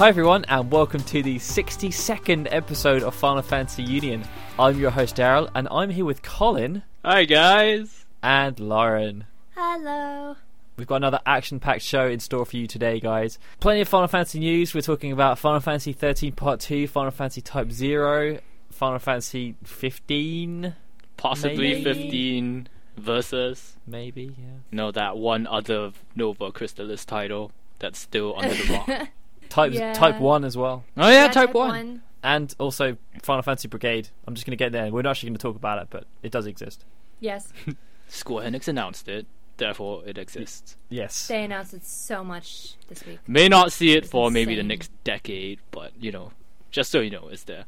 Hi everyone, and welcome to the 62nd episode of Final Fantasy Union. I'm your host Daryl, and I'm here with Colin Hi guys. and Lauren. Hello. We've got another action-packed show in store for you today, guys. Plenty of Final Fantasy news. We're talking about Final Fantasy 13 Part 2, Final Fantasy Type 0, Final Fantasy 15, Possibly Maybe. 15 versus maybe, yeah. no that one other Nova Crystallis title that's still under the rock. Type Yeah. Type 1 as well. oh yeah, type, one. And also Final Fantasy Brigade. I'm just going to get there. We're not actually going to talk about it, but it does exist. Yes, Square Enix announced it, therefore it exists. Yes. they announced it so much this week. May not see it It's for maybe the next decade, but you know, just so you know, it's there.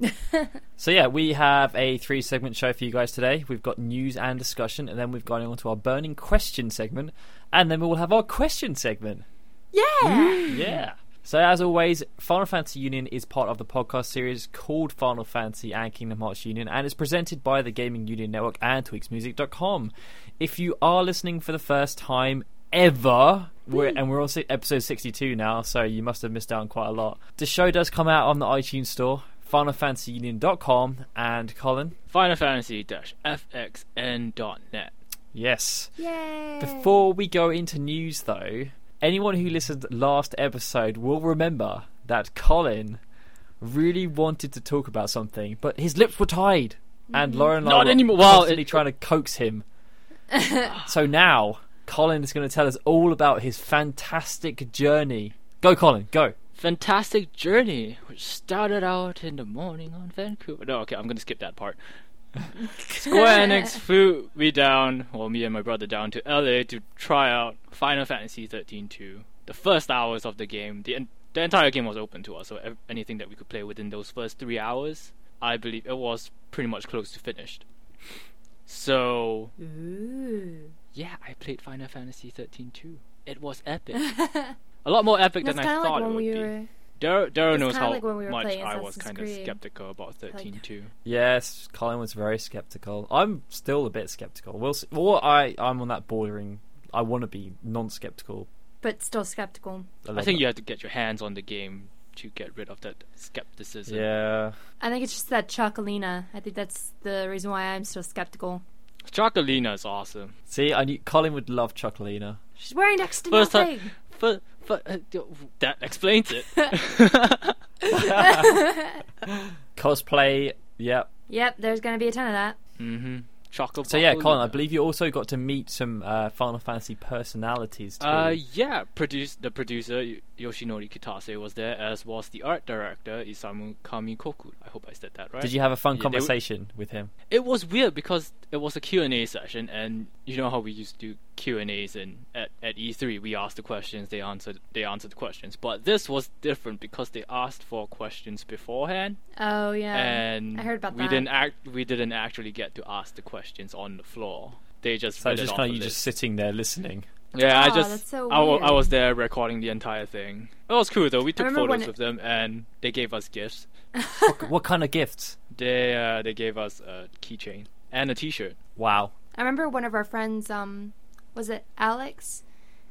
So yeah, we have a three segment show for you guys today. We've got news and discussion, and then we've gone on to our burning question segment, and then we will have our question segment. Yeah. Yeah. So as always, Final Fantasy Union is part of the podcast series called Final Fantasy and Kingdom Hearts Union, and is presented by the Gaming Union Network and TweaksMusic.com. If you are listening for the first time ever, we're, and we're on episode 62 now, so you must have missed out on quite a lot. The show does come out on the iTunes Store, FinalFantasyUnion.com, and Colin. Final Fantasy FXN.net. Yes. Yay. Before we go into news, though, anyone who listened last episode will remember that Colin really wanted to talk about something, but his lips were tied, and mm-hmm. Lauren and I were anymore. Well, constantly it- trying to coax him. so now Colin is going to tell us all about his fantastic journey. Go, Colin, go. Fantastic journey, which started out in the morning on Vancouver. No, okay, I'm gonna skip that part. Square Enix flew me down, well, me and my brother down to LA to try out Final Fantasy 13 2. The first hours of the game, the en- the entire game was open to us, so ev- anything that we could play within those first three hours, I believe it was pretty much close to finished. So Ooh. yeah, I played Final Fantasy 13 2. It was epic. A lot more epic That's than I thought like it would we be. were. Daryl, Daryl It's knows how like when we were much I was Assassin's kind of skeptical about 13 too. Yes, Colin was very skeptical. I'm still a bit skeptical. We'll see. Well, I I'm on that bordering. I want to be non-skeptical. But still skeptical. I, little think bit. you have to get your hands on the game to get rid of that skepticism. Yeah. I think it's just that Chocolina. I think that's the reason why I'm still skeptical. Chocolina is awesome. See, I knew Colin would love Chocolina. She's wearing next to First nothing. time, but, but, that explains it. Cosplay. Yep. Yep, there's gonna be a ton of that. mm-hmm. Chocolate. So yeah, Colin, I believe you also got to meet some uh, Final Fantasy personalities too. Uh, yeah, produce the producer Y- Yoshinori Kitase was there, as was the art director Isamu Kamikoku. I hope I said that right. Did you have a fun Yeah, they- conversation with him? It was weird because it was a Q&A session and you know how we used to do Q&As in at, at E3 we asked the questions they answered they answered the questions but this was different because they asked for questions beforehand Oh yeah. and I heard about we that. didn't act we didn't actually get to ask the questions on the floor they just So just off kind of you just sitting there listening. yeah I just that's so I, wa- I was there recording the entire thing it was cool though we took remember when photos it- of them and they gave us gifts what, what kind of gifts? they uh, they gave us a keychain and a t-shirt Wow. I remember one of our friends, um, was it Alex?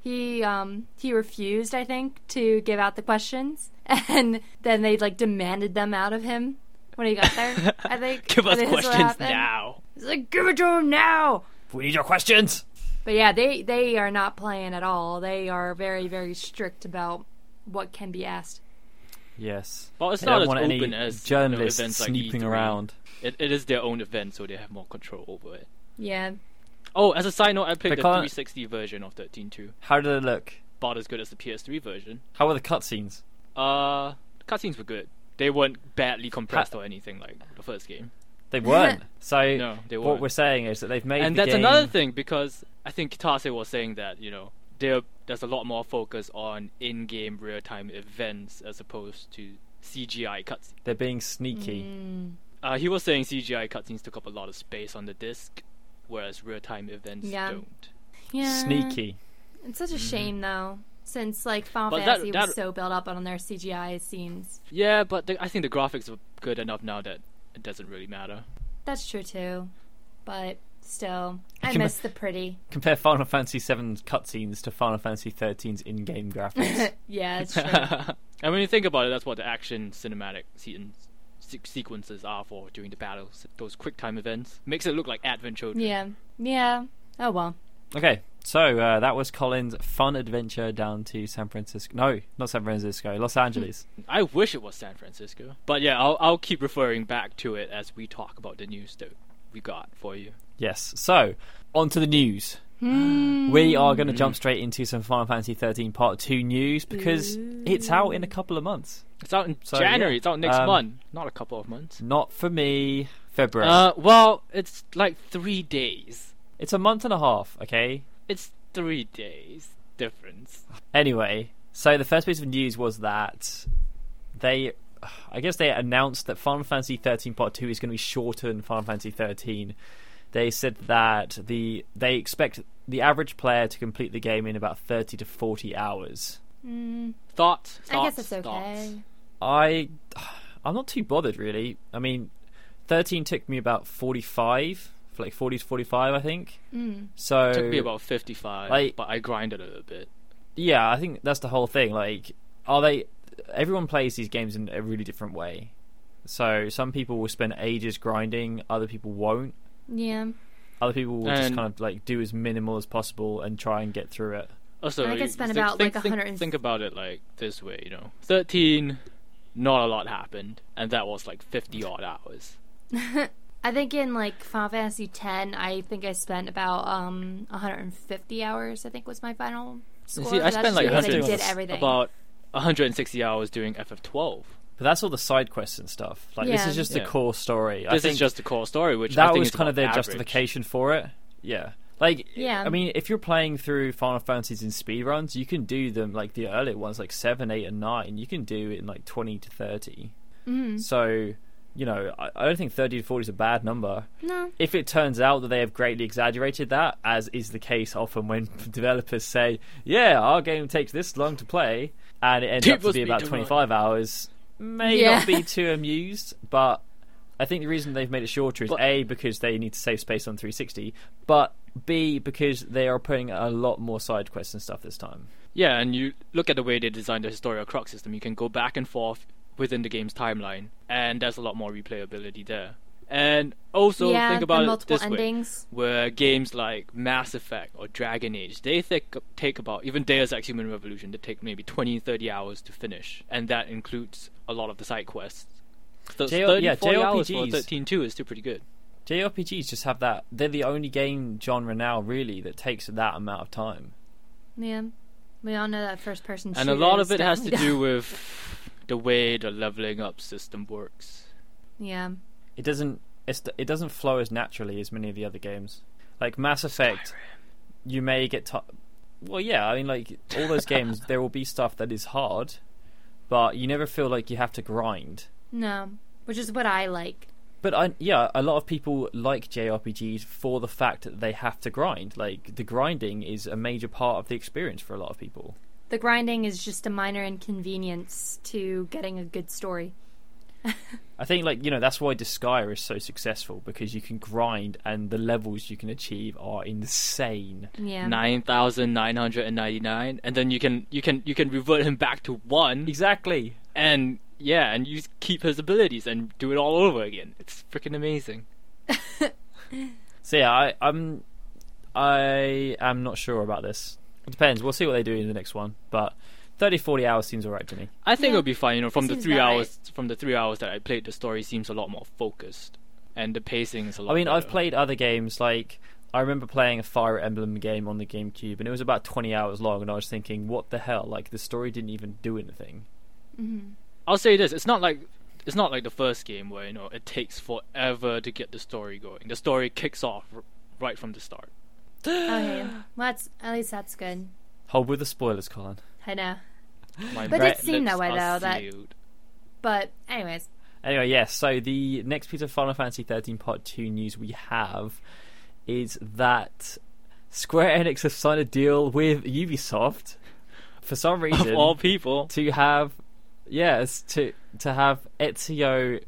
He um he refused, I think, to give out the questions, and then they like demanded them out of him when he got there. I think. give us think that's what questions now He's like, give it to him now. We need your questions. But yeah, they they are not playing at all. They are very very strict about what can be asked. Yes. Well, it's They not don't as want open any as journalists you know, events like snooping around. It, it is their own event, so they have more control over it. Yeah. Oh, as a side note, I played They the can't- 360 version of 13.2. How did it look? About as good as the PS3 version. How were the cutscenes? Uh, the cutscenes were good. They weren't badly compressed or anything like the first game. They weren't. so No, they what weren't. we're saying is that they've made and the that's game- another thing because I think Kitase was saying that you know there there's a lot more focus on in-game real-time events as opposed to CGI cutscenes. They're being sneaky. Mm, Uh, he was saying CGI cutscenes took up a lot of space on the disc, whereas real-time events Yeah. don't. yeah. Sneaky. It's such a shame though, since like Final Mm-hmm. But Fantasy that- was so built up on their CGI scenes. Yeah, but the, I think the graphics are good enough now that it doesn't really matter. That's true too, but still, I Can- miss the pretty. Compare Final Fantasy VII's cutscenes to Final Fantasy 13's in-game graphics. yeah, it's true. And when you think about it, that's what the action cinematic scene, se- sequences are for during the battles. Those quick time events makes it look like adventure. Yeah. Yeah. Oh well. Okay, so uh, that was Colin's fun adventure down to San Francisco. No, not San Francisco, Los Angeles. I wish it was San Francisco, but yeah, I'll I'll keep referring back to it as we talk about the news that we got for you. yes. So on to the news. Hmm. We are going to jump straight into some Final Fantasy 13 Part 2 news because it's out in a couple of months. It's out in So, January. yeah. It's out next Um, month, not a couple of months. Not for me. February. Uh, well, it's like three days. it's a month and a half, okay? It's three days difference. Anyway, so the first piece of news was that they, I guess they announced that Final Fantasy 13 Part 2 is going to be shorter than Final Fantasy 13. They said that the they expect the average player to complete the game in about 30 to 40 hours. Mm, Thoughts? I guess thoughts, it's thoughts? okay. I, I'm not too bothered really. I mean, 13 took me about 45, for like 40 to 45, I think. Mm. So Took me about fifty-five, Like- but I grinded a little bit. yeah, I think that's the whole thing. Like, are they? Everyone plays these games in a really different way. So some people will spend ages grinding, other people won't. Yeah. Other people will just kind of like do as minimal as possible and try and get through it. Also, I could you spend think, about, think, like, think, 100 and- think about it like this way, you know, thirteen, not a lot happened, and that was like fifty odd hours. I think in like Final Fantasy X, I think I spent about um 150 hours. I think was my final You score. see, I spent like because I did everything. about 160 hours doing FF12. But that's all the side quests and stuff. Like this is just Yeah. the core story. I This think is just the core story, which I that think was is kind of their average. justification for it. Yeah. Like, Yeah. I mean, if you're playing through Final Fantasies in speedruns, you can do them like the earlier ones, like 7, 8, and 9. You can do it in like 20 to 30. Mhm. So, you know, I, I don't think 30 to 40 is a bad number. No. If it turns out that they have greatly exaggerated that, as is the case often when developers say, yeah, our game takes this long to play, and it ends up to People be about to 25 hours, may Yeah. not be too amused, but I think the reason they've made it shorter is But- A, because they need to save space on 360, but B, because they are putting a lot more side quests and stuff this time. Yeah, and you look at the way they designed the Historia Crux system. You can go back and forth within the game's timeline, and there's a lot more replayability there. And also yeah, think about the it multiple this way: endings. where games like Mass Effect or Dragon Age, they take take about even Deus Ex Human Revolution, they take maybe 20, 30 hours to finish, and that includes a lot of the side quests. So J- 30, yeah, 40 hours for JRPGs. 13 2 is still pretty good. JRPGs just have that. They're the only game genre now, really, that takes that amount of time. Yeah. We all know that first person And a lot of it has to do with the way the leveling up system works. Yeah. It doesn't. It's, it doesn't flow as naturally as many of the other games. Like Mass Effect, you may get. T- well, yeah. I mean, like all those games, there will be stuff that is hard, but you never feel like you have to grind. No. Which is what I like. But I, yeah, a lot of people like JRPGs for the fact that they have to grind. Like the grinding is a major part of the experience for a lot of people. The grinding is just a minor inconvenience to getting a good story. I think, like you know, that's why Disgaea is so successful because you can grind and the levels you can achieve are insane. Yeah. Nine thousand nine hundred and ninety nine, and then you can you can you can revert him back to one, Exactly. and yeah, and you keep his abilities and do it all over again. It's freaking amazing. So yeah, I, I'm I am not sure about this. It depends. We'll see what they do in the next one, but 30 40 hours seems alright to me. I think Yeah. it'll be fine. You know, from the three about hours from the three hours that I played, the story seems a lot more focused, and the pacing is a lot. I mean, I've played other games like I remember playing a Fire Emblem game on the GameCube and it was about 20 hours long and I was thinking, what the hell? Like the story didn't even do anything. hmm I'll say this: it's not like it's not like the first game where you know it takes forever to get the story going. The story kicks off r- right from the start. Okay. Well, that's at least that's good. Hold with the spoilers, Colin. I know. My But it red seemed that way, though, that- sealed. But anyways, Anyway, yes. So the next piece of Final Fantasy 13 Part Two news we have is that Square Enix has signed a deal with Ubisoft for some reason of all people, to have, yes, to to have Ezio,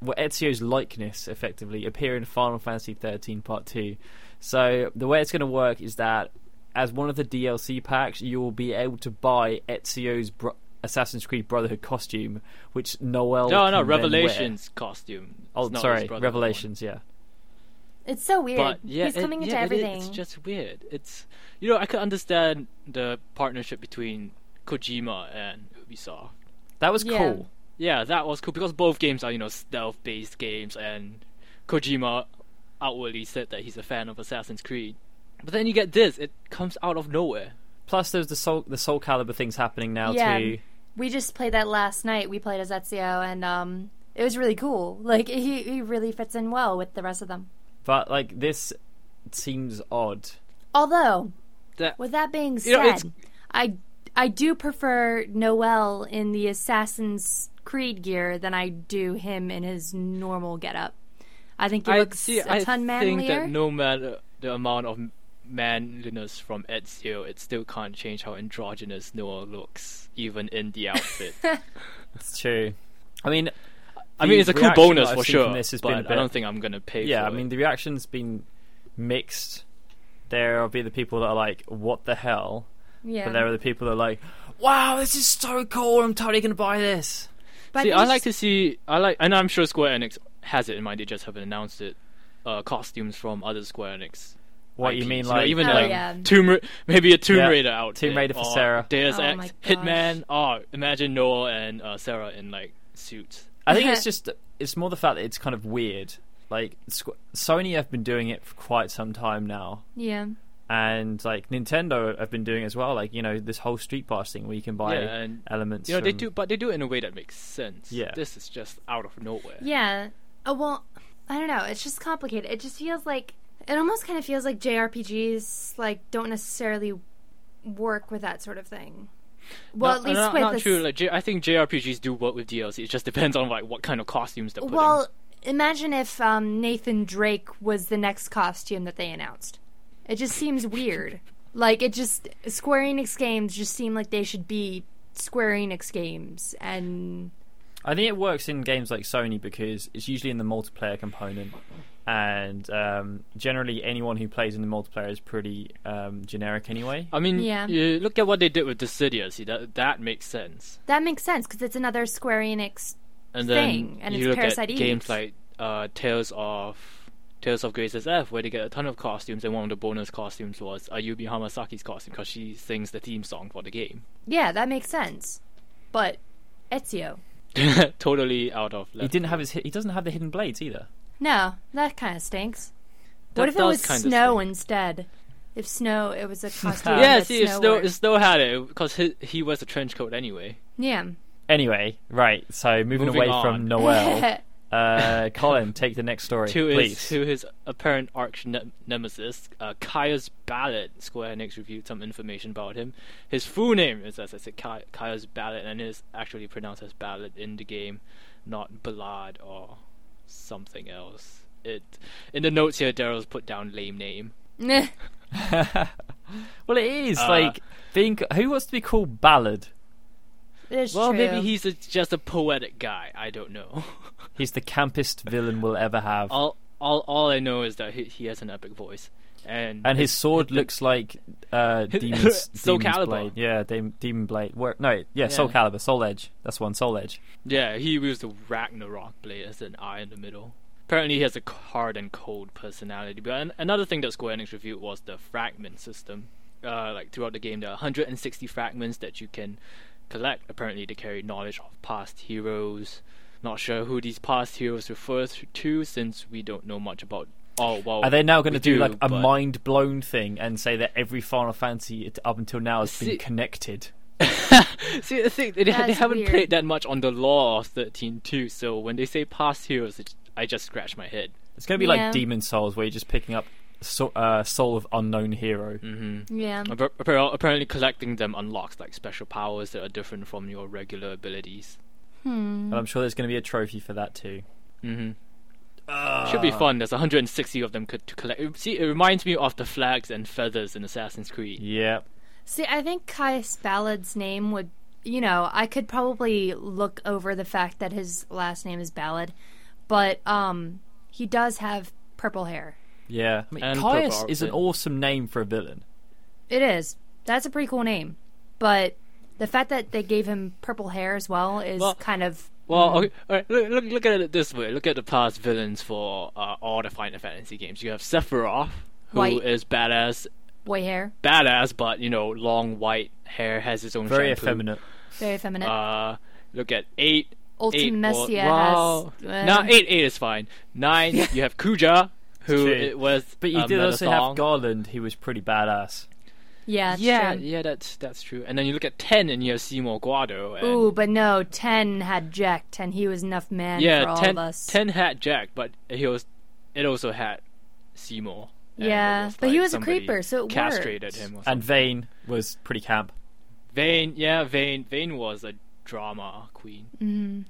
well, Ezio's likeness effectively appear in Final Fantasy 13 Part Two. So the way it's going to work is that as one of the DLC packs, you will be able to buy Ezio's bro- Assassin's Creed Brotherhood costume, which Noel. no, no. Revelations costume. Oh, It's sorry, Brotherhood Revelations. Yeah. It's so weird. But yeah, He's it- coming into yeah, it is. everything. It's just weird. It's you know I could understand the partnership between Kojima and Ubisoft. That was Yeah. cool. Yeah, that was cool because both games are you know stealth-based games, and Kojima outwardly said that he's a fan of Assassin's Creed. But then you get this; it comes out of nowhere. Plus, there's the Soul the Soul Calibur things happening now Yeah. too. we just played that last night. We played as Ezio, and um, it was really cool. Like he he really fits in well with the rest of them. But like this seems odd. Although, That with that being You know, said, I I do prefer Noel in the Assassin's Creed gear than I do him in his normal getup. I think he I looks see. a I ton think manlier. that no matter uh, the amount of manliness from Ezio, it still can't change how androgynous Noel looks, even in the outfit. It's true. I mean, I mean, it's a cool bonus for sure, from this has but been a I bit- don't think I'm gonna pay. yeah, I for mean, it. the reaction's been mixed. There will be the people that are like, "What the hell?" Yeah, But there are the people that are like, "Wow, this is so cool! I'm totally gonna buy this." But see, think I like to see. I like, and I'm sure Square Enix has it in mind. They just haven't announced it. Uh, costumes from other Square Enix. What you IPs. mean, know, like even Oh, like yeah. Tomb, Ra- maybe a Tomb Yeah. Raider outfit, Tomb Raider for Sarah. Deus Oh Ex, my. Hitman. Oh, imagine Noah and uh, Sarah in like suits. I think it's just it's more the fact that it's kind of weird. Like Squ- Sony have been doing it for quite some time now, yeah, and like Nintendo have been doing as well. Like you know this whole Street Pass thing where you can buy yeah, and elements. you know they do, but they do it in a way that makes sense. Yeah. this is just out of nowhere. yeah. Oh well, I don't know. It's just complicated. It just feels like it almost kind of feels like JRPGs like don't necessarily work with that sort of thing. Well, No, at least not, with not true. Like J- I think JRPGs do work with DLC. It just depends on like what kind of costumes they're putting. Well, imagine if um, Nathan Drake was the next costume that they announced. It just seems weird. Like it just Square Enix games just seem like they should be Square Enix games, and I think it works in games like Sony because it's usually in the multiplayer component, and um, generally anyone who plays in the multiplayer is pretty um, generic anyway. I mean, Yeah. you look at what they did with Dissidia. See that that makes sense. that makes sense because it's another Square Enix. And then Thing, and you it's look Parasite at games like uh, Tales of Tales of Graces f, where they get a ton of costumes, and one of the bonus costumes was Ayumi Hamasaki's costume because she sings the theme song for the game. Yeah, that makes sense. But Ezio, totally out of. He didn't have his he doesn't have the hidden blades either. no, that kind of stinks. That what if it was snow stink. instead? If snow, it was a costume. Yeah, that see, it snow still wore. still had it because he he wears a trench coat anyway. yeah. Anyway, right. So moving, Moving away on. from Noel, uh, Colin, take the next story, to please. his to his apparent arch ne- nemesis, uh, Caius Ballad. Square Enix reviewed some information about him. His full name is, as I said, Kay- Caius Ballad, and it is actually pronounced as Ballad in the game, not Ballad or something else. It in the notes here, Daryl's put down lame name. Nah. well, it is Uh, like being. Who wants to be called Ballad? It's Well, true. maybe he's a, just a poetic guy. I don't know. He's the campest villain we'll ever have, all all all I know is that he, he has an epic voice, and and his sword looks like uh, Demon's, Soul Demon's Calibur. blade. Yeah, Dem- Demon Blade. Where, no, yeah, Soul Yeah. Calibur, Soul Edge. That's one, Soul Edge. Yeah, he wields the Ragnarok blade as an eye in the middle. Apparently, he has a hard and cold personality. But an- another thing that Square Enix reviewed was the fragment system. Uh, like throughout the game, there are 160 fragments that you can collect. Apparently, they carry knowledge of past heroes. Not sure who these past heroes refer to, since we don't know much about. Oh well. Are they now going to do, like a but- mind blown thing and say that every Final Fantasy up until now has been connected? See, the thing they, they haven't weird. played that much on the lore of 13.2, so when they say past heroes, it, I just scratch my head. It's going to be Yeah. like Demon Souls, where you're just picking up so, uh, Soul of Unknown Hero. Mm-hmm. yeah. Apparently, collecting them unlocks like special powers that are different from your regular abilities. Hmm. And I'm sure there's going to be a trophy for that too. Mm-hmm. Should be fun. There's 160 of them co- to collect. See, it reminds me of the flags and feathers in Assassin's Creed. Yeah. See, I think Caius Ballad's name would, you know, I could probably look over the fact that his last name is Ballad, but um, he does have purple hair. Yeah. I mean, And Caius is an awesome name for a villain. It is. That's a pretty cool name, but the fact that they gave him purple hair as well is Well- kind of Well, okay, all right, look, look, look at it this way. Look at the past villains for uh, all the Final Fantasy games. You have Sephiroth, who is White. badass, boy hair, badass, but you know, long white hair, has his own Very shampoo. effeminate. very feminine. Uh, look at eight. Ultima eight, well, Messia well, has. uh, no, eight, eight is fine. Nine, you have Kuja, who it was. But you a did also have Garland, who was pretty badass. Yeah, it's Yeah, true. yeah, that's that's true. And then you look at ten, and you have Seymour Guado. And Ooh, but no, ten had Jack, Ten, he was enough man for yeah, all ten, of us. 10 had Jack, but he was. It also had Seymour. Yeah, was but he was a creeper, so it castrated worked. him. Or And. Vane was pretty camp. Vane, yeah, Vane, Vane was a drama queen. hmm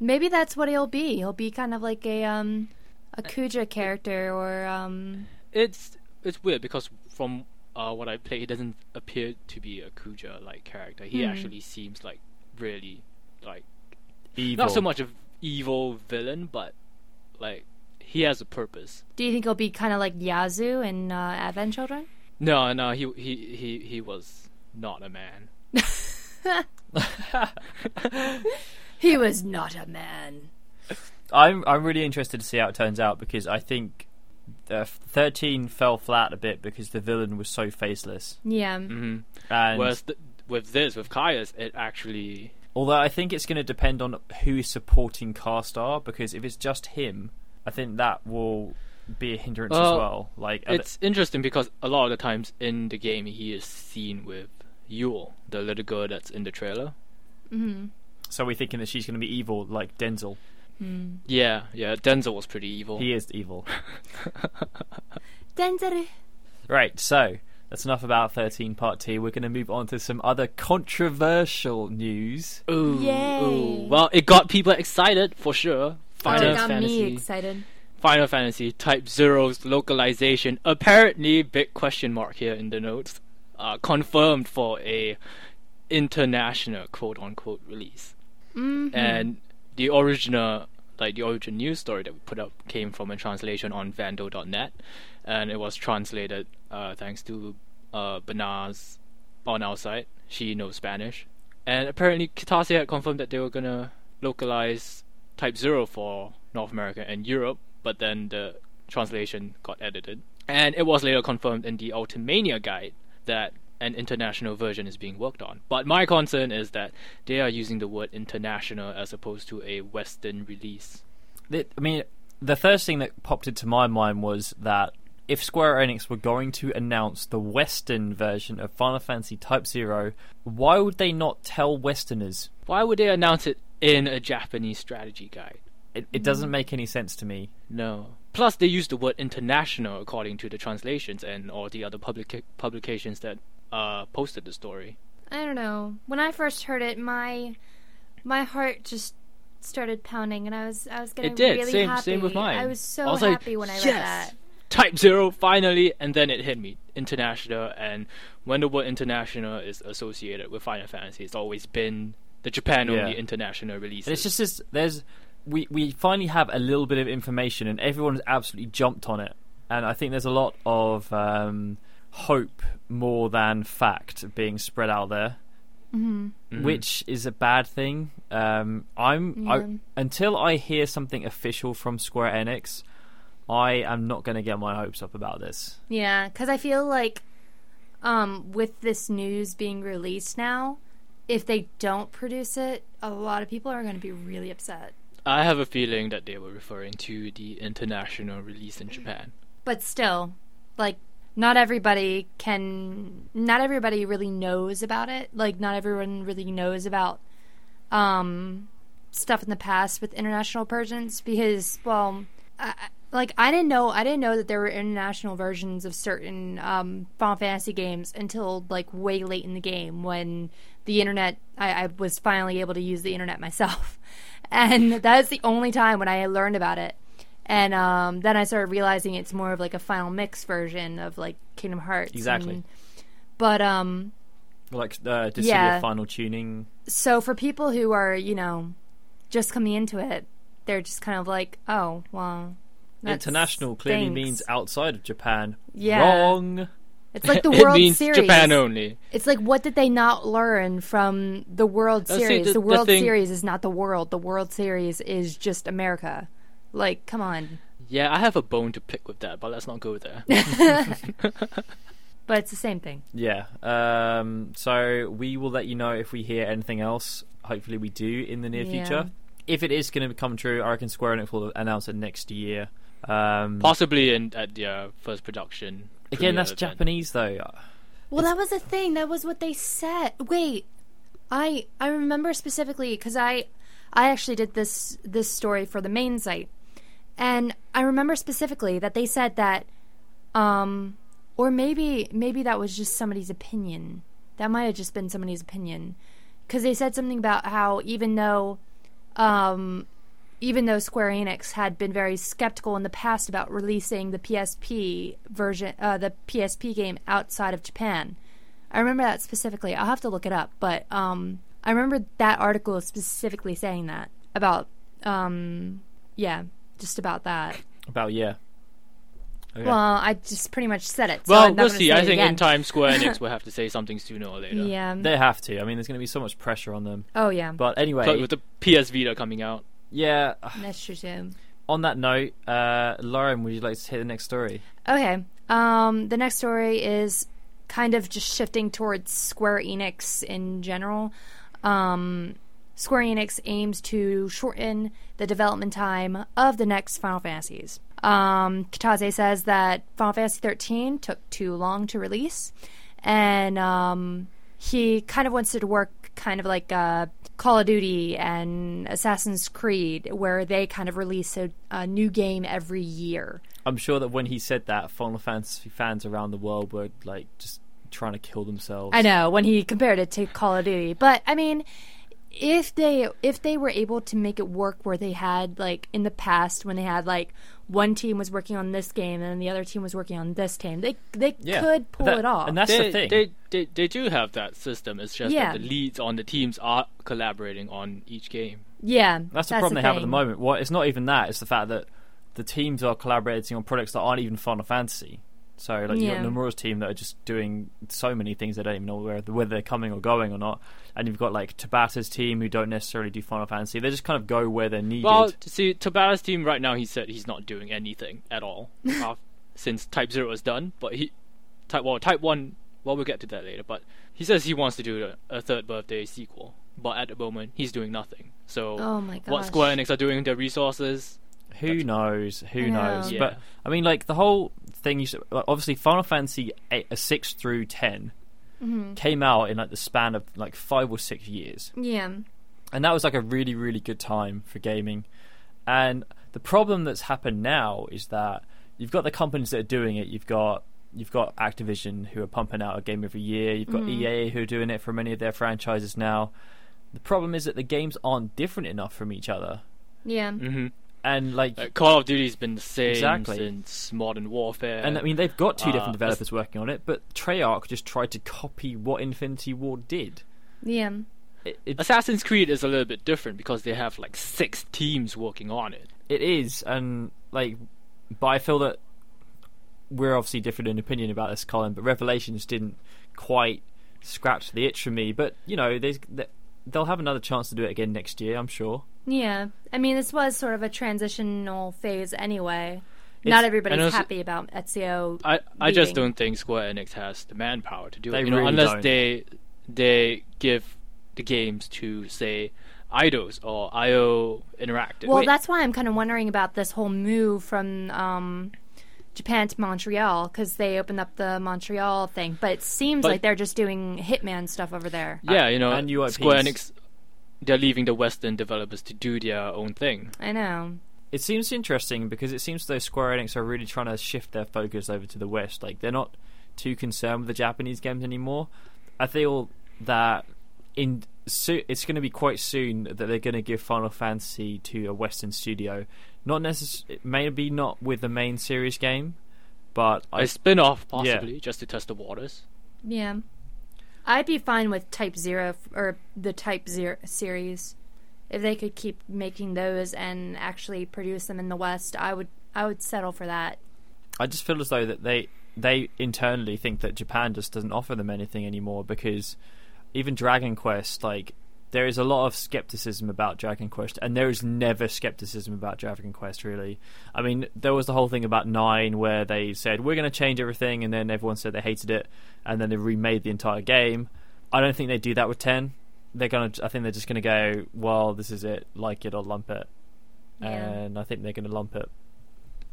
Maybe that's what he'll be. He'll be kind of like a um a Kuja character or um It's it's weird because from uh, what I play, he doesn't appear to be a Kuja like character. He Hmm. actually seems like really like Evil. not so much of evil villain, but like he has a purpose. do you think he'll be kind of like Yazoo in uh, Advent Children? No, no, he he he he was not a man. He was not a man. I'm I'm really interested to see how it turns out because I think uh, 13 fell flat a bit because the villain was so faceless. Yeah. hmm And Whereas th- with this, with Caius, it actually although I think it's going to depend on who is supporting Carstar because if it's just him, I think that will be a hindrance as Well, well. Like are it's interesting because a lot of the times in the game he is seen with Yeul, the little girl that's in the trailer. hmm so we're thinking that she's going to be evil like Denzel. Mm. Yeah, yeah. Denzel was pretty evil. He is evil. Denzel. Right, so that's enough about 13 Part 2. We're going to move on to some other controversial news. Ooh, Yay. ooh. Well, it got people excited for sure. Oh, Final it got Fantasy, me excited. Final Fantasy Type Zero's localization apparently big question mark here in the notes. Uh, confirmed for a international quote unquote release. hmm and the original like the origin news story that we put up came from a translation on vando.net and it was translated uh, thanks to uh, Banaz on our site she knows Spanish. And apparently Kitase had confirmed that they were gonna localize Type Zero for North America and Europe but then the translation got edited. And it was later confirmed in the Ultimania guide that an international version is being worked on. But my concern is that they are using the word international as opposed to a Western release. I mean, the first thing that popped into my mind was that if Square Enix were going to announce the Western version of Final Fantasy Type Zero, why would they not tell Westerners? Why would they announce it in a Japanese strategy guide? It, it doesn't make any sense to me. No. Plus, they use the word international according to the translations and all the other public publications that uh, posted the story. I don't know. When I first heard it, my my heart just started pounding, and I was I was getting It did. really Same- happy. same with mine. I was so I was like, happy when I read that. Type Zero finally, and then it hit me international. And when the word international is associated with Final Fantasy, it's always been the Japan only Yeah. international release. And it's just this. There's we we finally have a little bit of information, and everyone's absolutely jumped on it. And I think there's a lot of um, hope more than fact being spread out there. hmm Mhm. which is a bad thing. Um, I'm Yeah. I, until I hear something official from Square Enix, I am not going to get my hopes up about this. Yeah, because I feel like um, with this news being released now, if they don't produce it, a lot of people are going to be really upset. I have a feeling that they were referring to the international release in Japan. But still, like, not everybody can. Not everybody really knows about it. Like, not everyone really knows about um, stuff in the past with international versions because, well, I, like I didn't know I didn't know that there were international versions of certain um, Final Fantasy games until like way late in the game when the internet I, I was finally able to use the internet myself, and that's the only time when I learned about it. And um, then I started realizing it's more of like a final mix version of like Kingdom Hearts. Exactly. and- but um, Like uh, Dissidia Yeah. final tuning. so for people who are you know just coming into it, they're just kind of like, oh well. that's- International clearly thanks. means outside of Japan. Yeah. Wrong. It's like the it World means Series. Japan only. It's like what did they not learn from the World Let's see, Series? the- The, the World thing- Series is not the world. The World Series is just America. Like, come on. Yeah, I have a bone to pick with that, but let's not go there. But it's the same thing. Yeah. Um, so we will let you know if we hear anything else. Hopefully, we do in the near Yeah. future. If it is going to come true, I reckon Square Enix will announce it next year. Um, Possibly in at their first production. again, that's event. Japanese though. Well, that was the thing. That was what they said. Wait, I I remember specifically because I I actually did this this story for the main site, and I remember specifically that they said that, um, or maybe maybe that was just somebody's opinion. That might have just been somebody's opinion, because they said something about how even though, um, even though Square Enix had been very skeptical in the past about releasing the PSP version, uh, the PSP game outside of Japan. I remember that specifically. I'll have to look it up, but um, I remember that article specifically saying that about, um, yeah, just about that. About yeah. Okay. Well, I just pretty much said it. So Well, I'm we'll see. I think again. in time Square Enix will have to say something sooner or later. Yeah. they have to. I mean, there's going to be so much pressure on them. oh yeah. But anyway, But with the PS Vita coming out, yeah. That's true too. On that note, uh, Lauren, would you like to take the next story? Okay. Um, the next story is kind of just shifting towards Square Enix in general. Um, Square Enix aims to shorten the development time of the next Final Fantasies. Um, Kitase says that Final Fantasy 13 took too long to release, and um, he kind of wants it to work kind of like uh, Call of Duty and Assassin's Creed, where they kind of release a, a new game every year. I'm sure that when he said that, Final Fantasy fans around the world were like just trying to kill themselves. I know when he compared it to Call of Duty, but I mean, if they if they were able to make it work where they had like in the past when they had like one team was working on this game and the other team was working on this team, they they Yeah. could pull That- it off. and that's they, the thing. They, they they do have that system. It's just Yeah. that the leads on the teams are collaborating on each game. yeah, That's the problem they have at the moment. Well, it's not even that. It's the fact that the teams are collaborating on products that aren't even Final Fantasy. So, like, Yeah. you've got Nomura's team that are just doing so many things they don't even know where, whether they're coming or going or not. And you've got, like, Tabata's team who don't necessarily do Final Fantasy. They just kind of go where they're needed. Well, see, Tabata's team right now, he said he's not doing anything at all uh, since Type Zero is done. But he, Type well, Type One. Well, we'll get to that later. But he says he wants to do a, a third birthday sequel. But at the moment, he's doing nothing. So Oh my gosh. what Square Enix are doing with their resources? Who That's- knows? Who know. knows? Yeah. But I mean, like the whole thing. You should, like, obviously Final Fantasy eight, six through 10 Mhm. came out in like the span of like five or six years, Yeah. and that was like a really really good time for gaming. And the problem that's happened now is that you've got the companies that are doing it. You've got you've got Activision who are pumping out a game every year. You've got Mhm. EA who are doing it for many of their franchises now. The problem is that the games aren't different enough from each other, Yeah. hmm and like Uh, Call of Duty's been the same Exactly. since Modern Warfare. And I mean, they've got two Uh, different developers working on it, but Treyarch just tried to copy what Infinity Ward did. Yeah. It, it, Assassin's Creed is a little bit different because they have like six teams working on it. it is, and like, but I feel that we're obviously different in opinion about this, Colin. But Revelations didn't quite scratch the itch for me. But you know, they they'll have another chance to do it again next year, I'm sure. Yeah. I mean, this was sort of a transitional phase anyway. It's- Not everybody's also- happy about Ezio. I, I just don't think Square Enix has the manpower to do They it. You know, really unless don't. they they give the games to say Eidos or IO Interactive. Well, Wait. that's why I'm kind of wondering about this whole move from um, Japan to Montreal because they opened up the Montreal thing. But it seems But- like they're just doing Hitman stuff over there. yeah, you know, and UIPs. Square Enix they're leaving the Western developers to do their own thing. I know. It seems interesting because it seems as though Square Enix are really trying to shift their focus over to the West. Like they're not too concerned with the Japanese games anymore. I feel that in so, it's going to be quite soon that they're going to give Final Fantasy to a Western studio. Not necess- maybe not with the main series game, but I A spin off, possibly, just to test the waters. Yeah. I'd be fine with Type Zero or the Type Zero series if they could keep making those and actually produce them in the West. I would I would settle for that. I just feel as though that they they internally think that Japan just doesn't offer them anything anymore because even Dragon Quest, like there is a lot of skepticism about Dragon Quest, and there is never skepticism about Dragon Quest. Really, I mean, there was the whole thing about Nine where they said we're going to change everything, and then everyone said they hated it, and then they remade the entire game. I don't think they do that with Ten. They're gonna. I think they're just gonna go. Well, this is it. Like it or lump it. Yeah. And I think they're gonna lump it.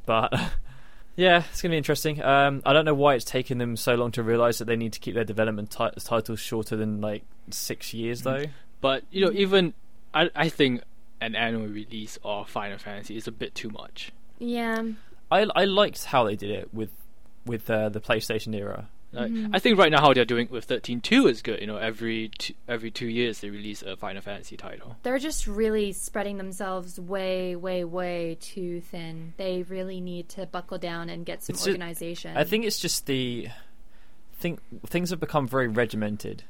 But yeah, it's gonna be interesting. Um, I don't know why it's taken them so long to realize that they need to keep their development ti- titles shorter than like six years, though. But you know, even I I think an annual release of Final Fantasy is a bit too much. Yeah. I I liked how they did it with with uh, the PlayStation era. Like, Mhm. I think right now how they're doing with 13.2 is good. You know, every two, every two years they release a Final Fantasy title. They're just really spreading themselves way, way, way too thin. They really need to buckle down and get some It's ju- organization. I think it's just the thing. Things have become very regimented.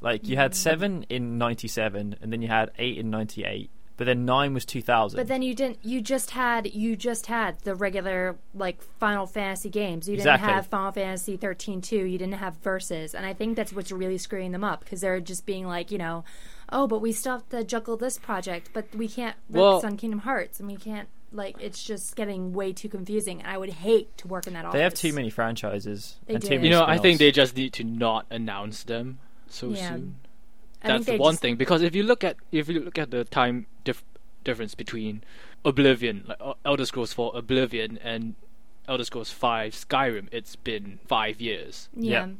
Like you had seven in '97, and then you had eight in '98, but then nine was 2000. But then you didn't. You just had. You just had the regular like Final Fantasy games. You didn't Exactly. have Final Fantasy 13 2. You didn't have verses, and I think that's what's really screwing them up because they're just being like, you know, oh, but we still have to juggle this project, but we can't Well- focus on Kingdom Hearts, and we can't. Like it's just getting way too confusing, and I would hate to work in that office. they have too many franchises. They and do. too many You know, I think they just need to not announce them so Yeah. soon. I That's the one just- thing because if you look at if you look at the time dif- difference between Oblivion, like uh, Elder Scrolls 4 Oblivion and Elder Scrolls 5 Skyrim, it's been five years. Yeah. Yeah.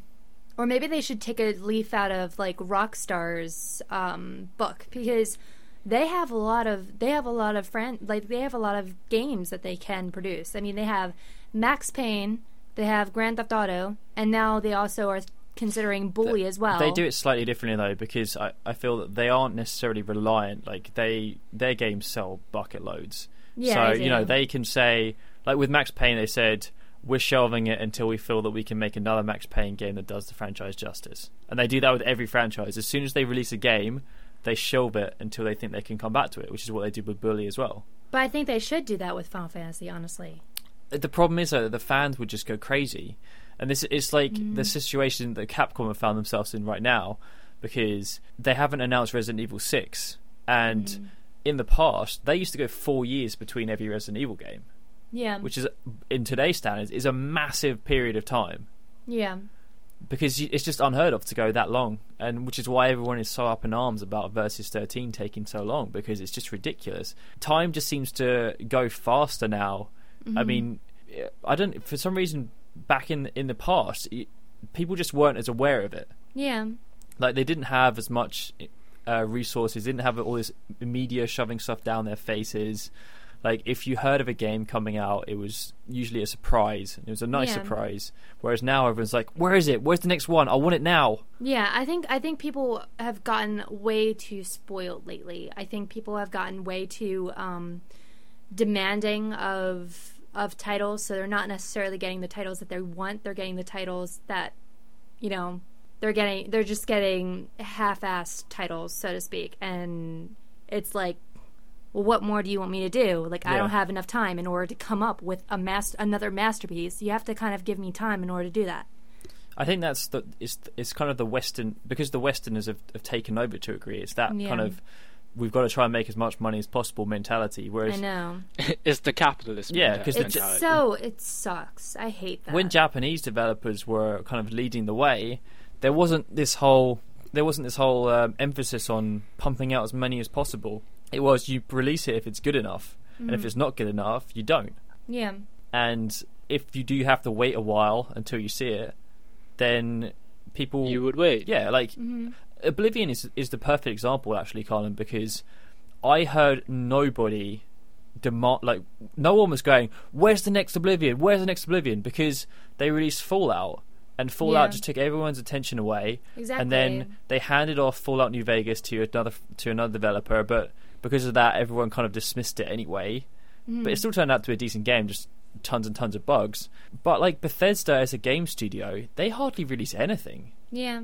Or maybe they should take a leaf out of like Rockstar's um, book because they have a lot of they have a lot of fran- like they have a lot of games that they can produce. I mean, they have Max Payne, they have Grand Theft Auto, and now they also are considering Bully as well. They do it slightly differently though, because I, I feel that they aren't necessarily reliant. Like they their games sell bucket loads. Yeah, so you know they can say like with Max Payne, they said we're shelving it until we feel that we can make another Max Payne game that does the franchise justice. And they do that with every franchise. As soon as they release a game, they shelve it until they think they can come back to it, which is what they did with Bully as well. But I think they should do that with Final Fantasy, honestly. the problem is though, that the fans would just go crazy, and this is like Mm. the situation that Capcom have found themselves in right now because they haven't announced Resident Evil Six, and Mm. in the past they used to go four years between every Resident Evil game, Yeah. which is in today's standards is a massive period of time yeah. because it's just unheard of to go that long, and which is why everyone is so up in arms about Versus 13 taking so long because it's just ridiculous. Time just seems to go faster now. Mm-hmm. I mean, I don't for some reason back in in the past, people just weren't as aware of it. Yeah. Like they didn't have as much uh, resources, didn't have all this media shoving stuff down their faces. Like if you heard of a game coming out, it was usually a surprise. It was a nice Yeah. surprise. Whereas now everyone's like, "Where is it? Where's the next one? I want it now." Yeah, I think I think people have gotten way too spoiled lately. I think people have gotten way too um, demanding of of titles, so they're not necessarily getting the titles that they want. They're getting the titles that you know they're getting. They're just getting half-assed titles, so to speak, and it's like. Well, what more do you want me to do? Like, I don't have enough time in order to come up with a mas- another masterpiece. You have to kind of give me time in order to do that. I think that's the it's it's kind of the Western because the Westerners have, have taken over to a degree. It's that Yeah. kind of we've got to try and make as much money as possible mentality. Whereas I know. it's the capitalist. Yeah, 'cause It's mentality. so it sucks. I hate that. when Japanese developers were kind of leading the way, there wasn't this whole there wasn't this whole um, emphasis on pumping out as many as possible. It was you release it if it's good enough, and if it's not good enough, you don't. yeah, And if you do have to wait a while until you see it, then people you would wait. yeah like Oblivion is is the perfect example actually, Colin, because I heard nobody demand like no one was going, "Where's the next Oblivion? Where's the next Oblivion?" Because they released Fallout, and Fallout Yeah. just took everyone's attention away, exactly. and then they handed off Fallout New Vegas to another to another developer, but because of that, everyone kind of dismissed it anyway. Mm-hmm. But it still turned out to be a decent game, just tons and tons of bugs. But like Bethesda as a game studio, they hardly release anything. yeah,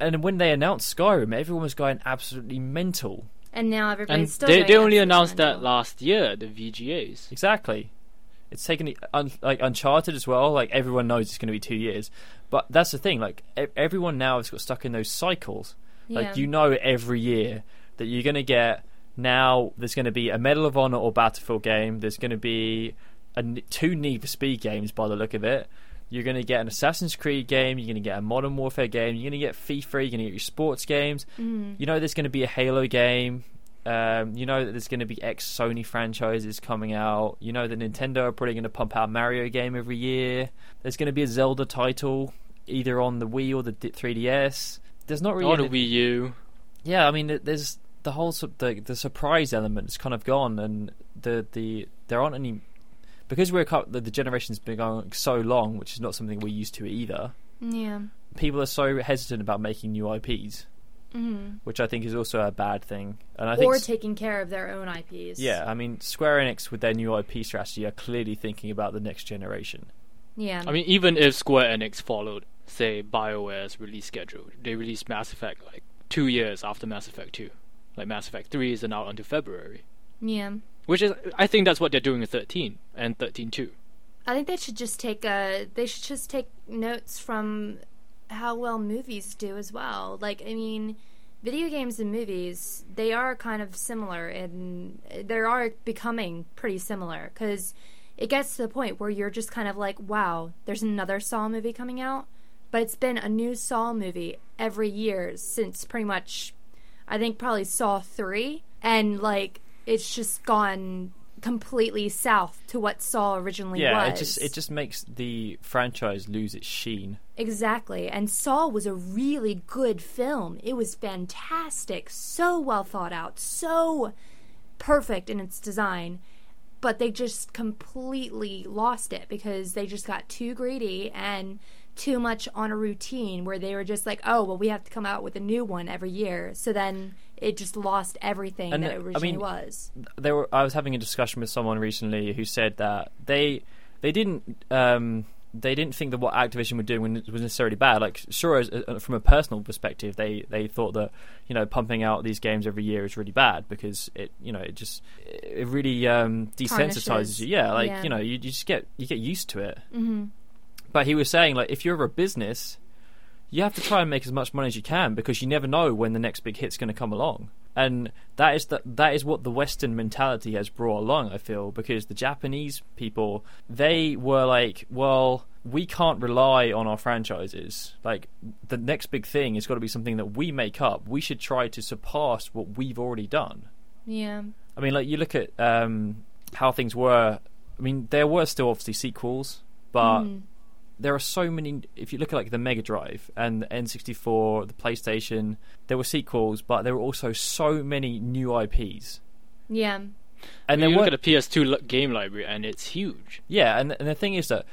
And when they announced Skyrim, everyone was going absolutely mental. and now everybody's And still. they, they only absolutely announced that last year, the VGAs. Exactly. It's taken un, like Uncharted as well. Like everyone knows it's going to be two years, but that's the thing. Like e- everyone now has got stuck in those cycles. Yeah. Like you know every year that you're going to get now. There's going to be a Medal of Honor or Battlefield game. There's going to be a, n- two Need for Speed games by the look of it. You're going to get an Assassin's Creed game. You're going to get a Modern Warfare game. You're going to get FIFA. You're going to get your sports games. Mhm. You know there's going to be a Halo game. Um, you know that there's going to be ex Sony franchises coming out. You know that Nintendo are probably going to pump out a Mario game every year. There's going to be a Zelda title either on the Wii or the 3DS. There's not really Or the any- Wii U. yeah, I mean, there's the whole su- the the surprise element is kind of gone, and the the there aren't any because we're cou- the, the generation's been going so long, which is not something we're used to either. Yeah. People are so hesitant about making new IPs, hmm which I think is also a bad thing. And I think Or s- taking care of their own IPs. yeah, I mean, Square Enix with their new IP strategy are clearly thinking about the next generation. Yeah. I mean, even if Square Enix followed, say, BioWare's release schedule, they released Mass Effect like two years after Mass Effect 2. Like Mass Effect 3 isn't out until February. yeah. Which is, I think that's what they're doing with 13 and 13 too. I think they should just take uh they should just take notes from how well movies do as well. Like I mean, video games and movies they are kind of similar and they are becoming pretty similar cuz it gets to the point where you're just kind of like, wow, there's another Saw movie coming out, but it's been a new Saw movie every year since pretty much I think probably Saw 3 and like it's just gone completely south to what Saw originally yeah, was. it just it just makes the franchise lose its sheen. Exactly. And Saw was a really good film. It was fantastic, so well thought out, so perfect in its design. But they just completely lost it because they just got too greedy and too much on a routine where they were just like, oh, well, we have to come out with a new one every year. So then it just lost everything And, that it I originally mean, was. There were I was having a discussion with someone recently who said that they they didn't um, they didn't think that what Activision were doing was necessarily bad. Like, sure, as, uh, from a personal perspective, they, they thought that you know pumping out these games every year is really bad because it you know it just it really um, desensitizes Tarnishes. you. Yeah, like Yeah. you know you, you just get you get used to it. hmm But he was saying like if you're a business, you have to try and make as much money as you can because you never know when the next big hit's going to come along. And that is the, that is what the Western mentality has brought along. I feel because the Japanese people they were like, well, we can't rely on our franchises. Like the next big thing has got to be something that we make up. We should try to surpass what we've already done. Yeah. I mean, like you look at um, how things were. I mean, there were still obviously sequels, but Mhm. There are so many. If you look at like the Mega Drive and the N64, the PlayStation, there were sequels, but there were also so many new IPs. Yeah. And And there you were look at the PS2 game library, and it's huge. yeah, and and the thing is that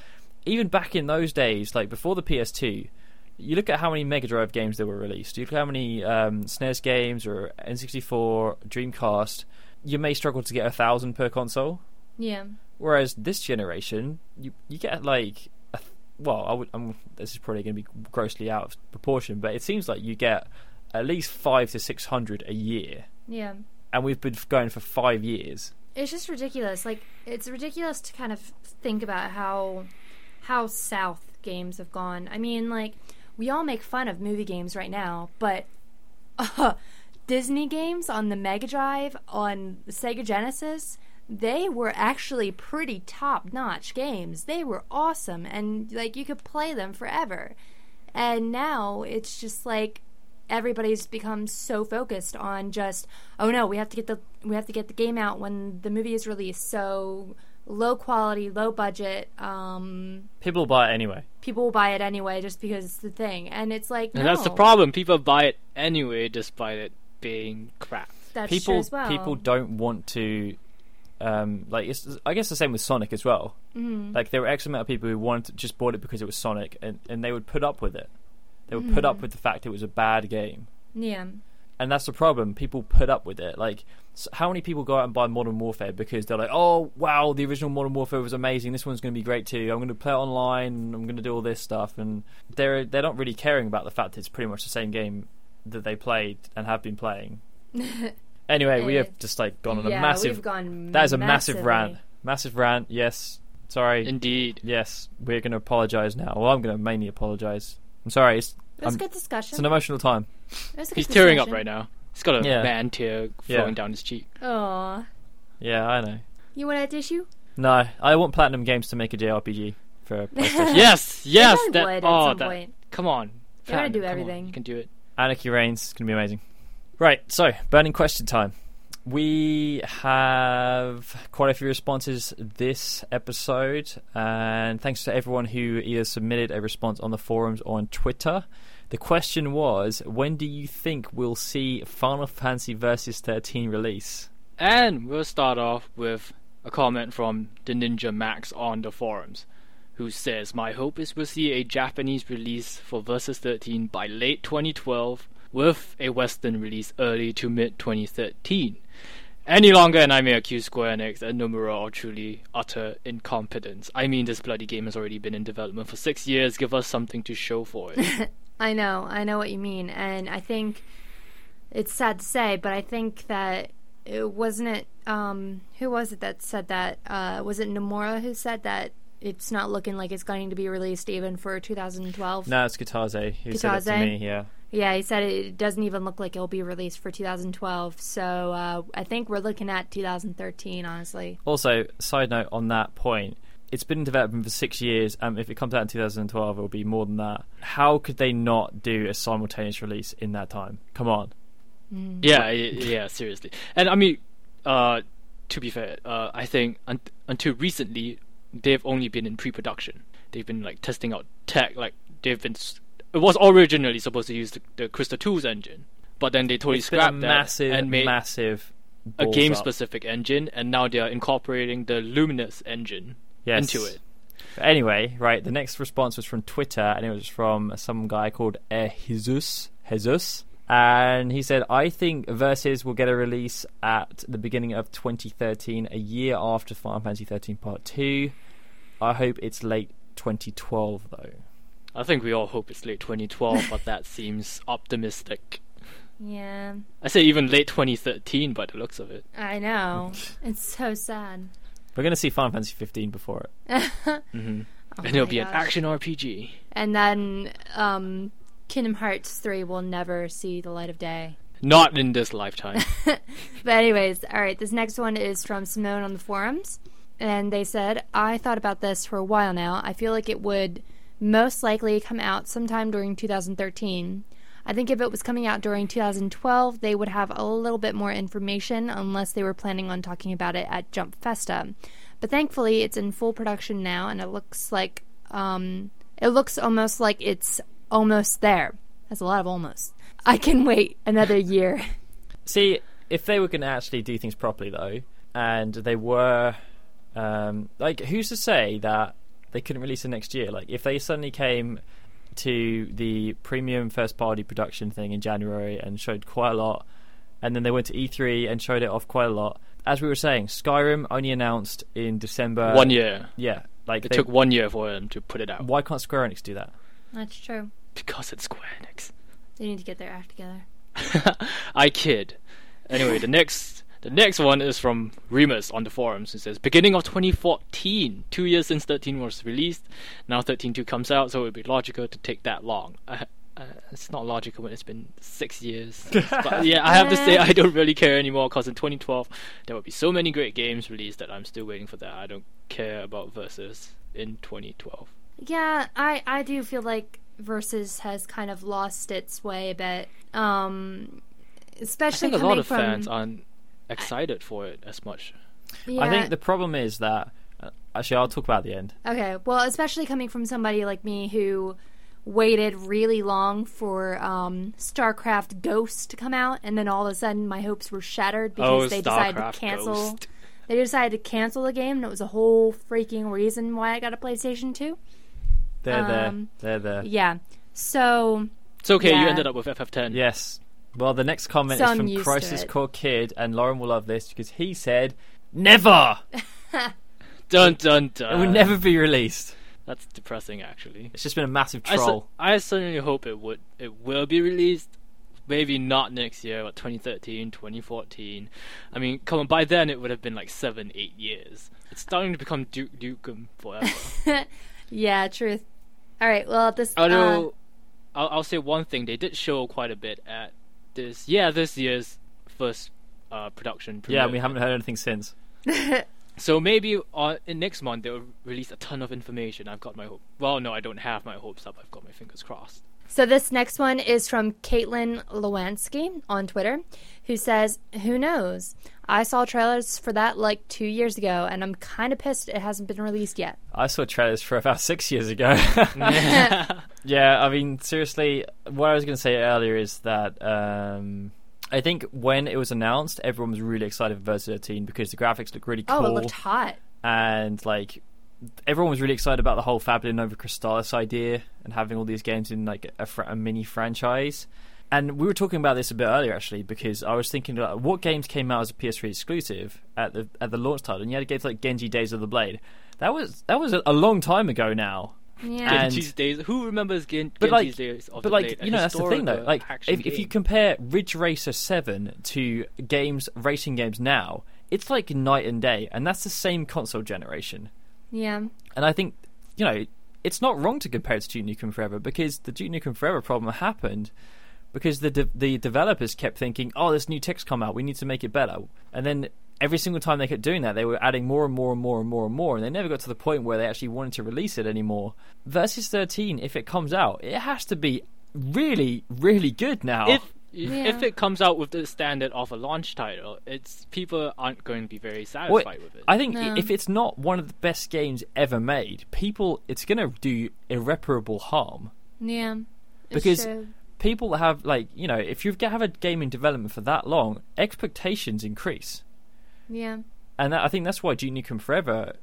even back in those days, like before the PS2, you look at how many Mega Drive games there were released. You look at how many um, SNES games or N64, Dreamcast. You may struggle to get a thousand per console. Yeah. Whereas this generation, you you get like, a th- well, I would. I'm, this is probably going to be grossly out of proportion, but it seems like you get at least five to six hundred a year, Yeah. and we've been going for five years. it's just ridiculous. Like it's ridiculous to kind of think about how how south games have gone. I mean, like we all make fun of movie games right now, but uh, Disney games on the Mega Drive on the Sega Genesis, they were actually pretty top notch games. They were awesome and like you could play them forever. And now it's just like everybody's become so focused on just oh no we have to get the we have to get the game out when the movie is released so low quality low budget um People will buy it anyway. people will buy it anyway just because it's the thing and it's like And no, that's the problem. People buy it anyway, despite it being crap. that's true people as well people don't want to. Um, like it's, I guess the same with Sonic as well. Mhm. Like there were X amount of people who wanted just bought it because it was Sonic, and, and they would put up with it. They would put up Mhm. with the fact it was a bad game. yeah and that's the problem. People put up with it. Like, s how many people go out and buy Modern Warfare because they're like, "Oh, wow, the original Modern Warfare was amazing. This one's going to be great too. I'm going to play it online. I'm going to do all this stuff." And they're they're not really caring about the fact that it's pretty much the same game that they played and have been playing. Anyway, we Eh, have just like gone on yeah a massive. we've gone That is a massive massively. rant. Massive rant. Yes. Sorry. Indeed. yes, we're going to apologise now. Well, I'm going to mainly apologise. I'm sorry. It's, It was I'm- a good discussion. it's an emotional time. It was a good He's tearing up right now. He's got a Yeah. man tear Yeah. flowing down his cheek. Aw. Yeah, I know. You want a tissue? No, I want Platinum Games to make a JRPG for PlayStation. yes, yes. They That. would at oh, some that. point. Come on. They're gonna do come on, everything. You can do it. Anarchy Reigns is going to be amazing. Right, so burning question time. We have quite a few responses this episode, and thanks to everyone who either submitted a response on the forums or on Twitter. The question was, when do you think we'll see Final Fantasy Versus 13 release? And we'll start off with a comment from the Ninja Max on the forums, who says, My hope is we'll see a Japanese release for Versus 13 by late 2012, with a Western release early to mid 2013. Any longer, and I may accuse Square Enix and Nomura of truly utter incompetence. I mean, this bloody game has already been in development for six years. Give us something to show for it. I know, I know what you mean, and I think it's sad to say, but I think that it wasn't it. Um, who was it that said that? Uh, was it Nomura who said that it's not looking like it's going to be released even for 2012? No, it's Kitase who said it to me, yeah. Yeah, he said it doesn't even look like it'll be released for 2012. So uh, I think we're looking at 2013, honestly. Also, side note on that point, it's been in development for six years. Um, if it comes out in 2012, it will be more than that. How could they not do a simultaneous release in that time? Come on. Yeah, yeah, seriously. And I mean, uh, to be fair, uh, I think un- until recently, they've only been in pre-production. They've been like testing out tech. Like they've been. It was originally supposed to use the, the Crystal Tools engine, but then they totally It's scrapped that massive, and made massive a game-specific engine, and now they are incorporating the Luminous engine Yes. into it. But anyway, right, the next response was from Twitter, and it was from some guy called eh, Jesus. Jesus. And he said, I think Versus will get a release at the beginning of 2013, a year after Final Fantasy 13 Part 2. I hope it's late 2012, though. I think we all hope it's late 2012, but that seems optimistic. Yeah, I say even late 2013 by the looks of it. I know. it's so sad. We're going to see Final Fantasy 15 before it. mm-hmm. Oh and it'll my be an action RPG. And then um, Kingdom Hearts 3 will never see the light of day. Not in this lifetime. But anyways, all right. This next one is from Simone on the forums, and they said, "I thought about this for a while now. I feel like it would most likely come out sometime during 2013. I think if it was coming out during 2012, they would have a little bit more information, unless they were planning on talking about it at Jump Festa. But thankfully, it's in full production now, and it looks like um, it looks almost like it's almost there. That's a lot of almost. I can wait another year." See, if they were going to actually do things properly, though, and they were, um, like, who's to say that they couldn't release it next year? Like, if they suddenly came to the premium first party production thing in January and showed quite a lot, and then they went to E3 and showed it off quite a lot. As we were saying, Skyrim only announced in December. one year. Yeah, like It they- took one year for them to put it out. Why can't Square Enix do that? That's true. Because it's Square Enix. They need to get their act together. I kid. Anyway, the next the next one is from Remus on the forums. It says beginning of 2014, two years since 13 was released. Now 13.2 comes out, so it would be logical to take that long. Uh, uh, it's not logical when it's been six years. but yeah, I have to say I don't really care anymore because in 2012 there will be so many great games released that I'm still waiting for that. I don't care about Versus in 2012. Yeah, I I do feel like Versus has kind of lost its way a bit. Um, I especially think a coming lot of from fans aren't excited for it as much. yeah. I think the problem is that. Uh, actually, I'll talk about the end. Okay, well, especially coming from somebody like me who waited really long for um, StarCraft Ghost to come out, and then all of a sudden my hopes were shattered because Oh, they decided to cancel. Ghost. They decided to cancel the game, and it was a whole freaking reason why I got a PlayStation 2. They're Um, there. They're there. Yeah, so It's okay, you ended up with FF10. Yes. Well, the next comment So is I'm from used Crisis. Core Kid, and Lauren will love this because he said, "Never. Dun dun dun. it will never be released." That's depressing, actually. It's just been a massive I, cer- troll. I certainly hope it would. It will be released, maybe not next year, but 2013, 2014. I mean, come on, by then it would have been like seven, eight years. It's starting to become Duke Nukem forever. yeah, truth. All right. Well, this. Although, uh, I'll, I'll say one thing: they did show quite a bit at this. Yeah, this year's first uh, production. Yeah, we haven't heard anything since. So maybe uh, in next month they'll release a ton of information. I've got my hope. Well, no, I don't have my hopes up. I've got my fingers crossed. So this next one is from Caitlin Lewansky on Twitter, who says, "Who knows? I saw trailers for that like two years ago, and I'm kind of pissed it hasn't been released yet." I saw trailers for about six years ago. yeah, I mean, seriously, what I was going to say earlier is that um, I think when it was announced, everyone was really excited for Versus 13 because the graphics looked really cool. Oh, it looked hot. and like everyone was really excited about the whole Fabula Nova Crystallis idea and having all these games in like a, fr- a mini franchise. And we were talking about this a bit earlier actually because I was thinking about what games came out as a PS3 exclusive at the at the launch title, and you had games like Genji Days of the Blade. That was that was a, a long time ago now. Yeah. And- Genji's days. Who remembers Gen- But like, Genji's days of but the like Blade? You know, that's the thing though. Like, if, if you compare Ridge Racer Seven to games, racing games now, it's like night and day, and that's the same console generation. yeah. And I think you know it's not wrong to compare it to Duke Nukem Forever because the Duke Nukem Forever problem happened because the de- the developers kept thinking, "Oh, this new tech's come out, we need to make it better," and then every single time they kept doing that, they were adding more and more and more and more and more, and they never got to the point where they actually wanted to release it anymore. Versus 13, if it comes out, it has to be really, really good now. if Yeah. if it comes out with the standard of a launch title, it's people aren't going to be very Well, satisfied with it. I think No. if it's not one of the best games ever made, people, it's going to do irreparable harm. Yeah. Because- true. people have like you know if you have a game in development for that long expectations increase Yeah. and that, i think that's why Duke Nukem forever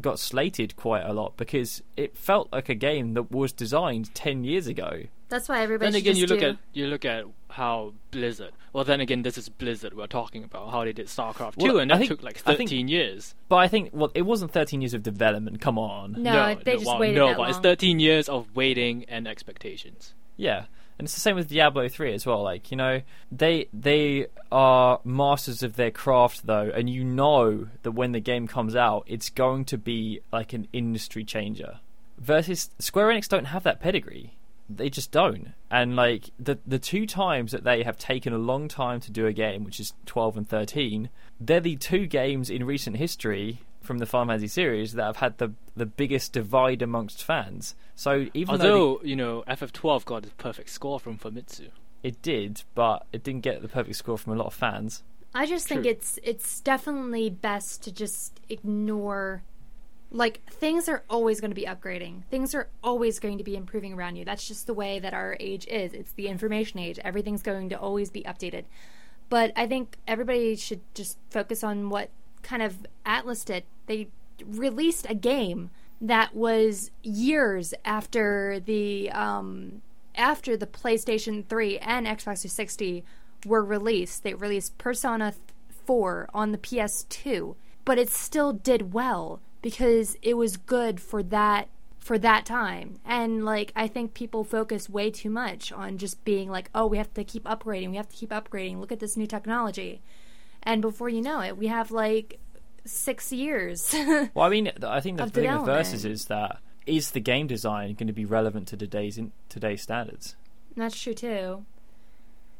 got slated quite a lot because it felt like a game that was designed 10 years ago That's why everybody. then again, just you look do- at you look at how Blizzard. Well, then again, this is Blizzard we're talking about. How they did StarCraft Well, two, and I that think- took like I think- thirteen years. but i think well it wasn't 13 years of development come on No, they just well, waited No, that but it's thirteen years of waiting and expectations. yeah and it's the same with Diablo 3 as well like you know they they are masters of their craft though and you know that when the game comes out it's going to be like an industry changer. Versus Square Enix don't have that pedigree. They just don't. And like the the two times that they have taken a long time to do a game which is 12 and 13 they're the two games in recent history from the Final Fantasy series that have had the the biggest divide amongst fans so even though Although you know, FF12 got a perfect score from Famitsu. It did, but it didn't get the perfect score from a lot of fans. I just think it's it's definitely best to just ignore like things are always going to be upgrading. Things are always going to be improving around you. That's just the way that our age is. It's the information age. Everything's going to always be updated. But I think everybody should just focus on what kind of Atlus did. They released a game that was years after the um after the PlayStation 3 and Xbox 360 were released. They released Persona 4 on the PS2, but it still did well because it was good for that for that time. And like I think people focus way too much on just being like, "Oh, we have to keep upgrading. We have to keep upgrading. Look at this new technology." And before you know it, we have like 6 years. Well, I mean, I think the thing with. Versus is that is the game design going to be relevant to today's in, today's standards? That's true too.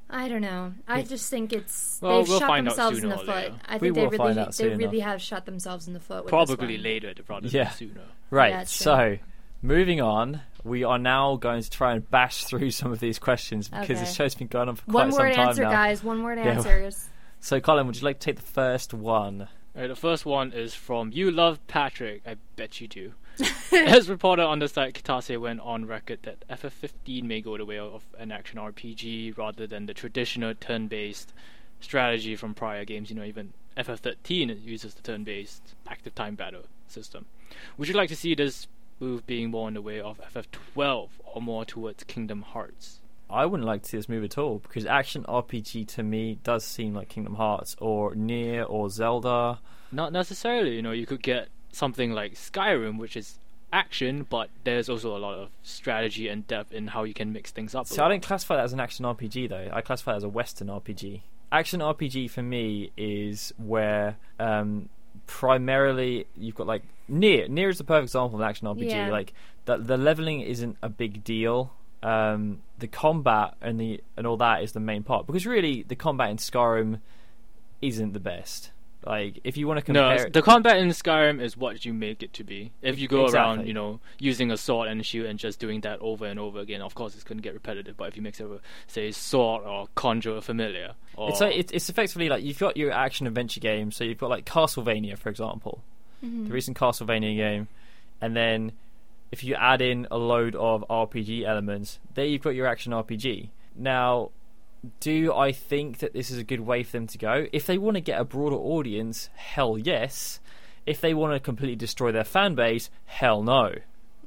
I don't know. I just think it's Well, they've we'll shot find out themselves in the foot. later. I think they really they really enough. have shot themselves in the foot. With Probably one. later rather Yeah. sooner. Right. true. so, moving on, we are now going to try and bash through some of these questions because Okay. the show's been going on for quite some One some word time answer, guys. One word Yeah. So, Colin, would you like to take the first one? Alright, the first one is from You Love Patrick. I bet you do. As reported on the site, Kitase went on record that FF15 may go the way of an action RPG rather than the traditional turn-based strategy from prior games. You know, even FF13 uses the turn-based active time battle system. Would you like to see this move being more in the way of FF12 or more towards Kingdom Hearts? I wouldn't like to see this move at all because action RPG to me does seem like Kingdom Hearts or Nier or Zelda. Not necessarily. You know, you could get something like Skyrim, which is action, but there's also a lot of strategy and depth in how you can mix things up. a See, I lot. don't classify that as an action RPG though. I classify it as a Western RPG. Action RPG for me is where um, primarily you've got like Nier Nier is the perfect example of an action RPG. Yeah. Like the the leveling isn't a big deal. Um, the combat and the and all that is the main part because really the combat in Skyrim isn't the best. Like if you want to No, compare, the combat in Skyrim is what you make it to be. If you go around, you know, using a sword and shield and just doing that over and over again, of course it's going to get repetitive. But if you mix it with, say, sword or conjure a familiar, or It's like it's, it's effectively like you've got your action adventure game. So you've got like Castlevania, for example, Mhm. the recent Castlevania game, and then if you add in a load of RPG elements, there you've got your action RPG. Now, do I think that this is a good way for them to go? If they want to get a broader audience, hell yes. If they want to completely destroy their fan base, hell no.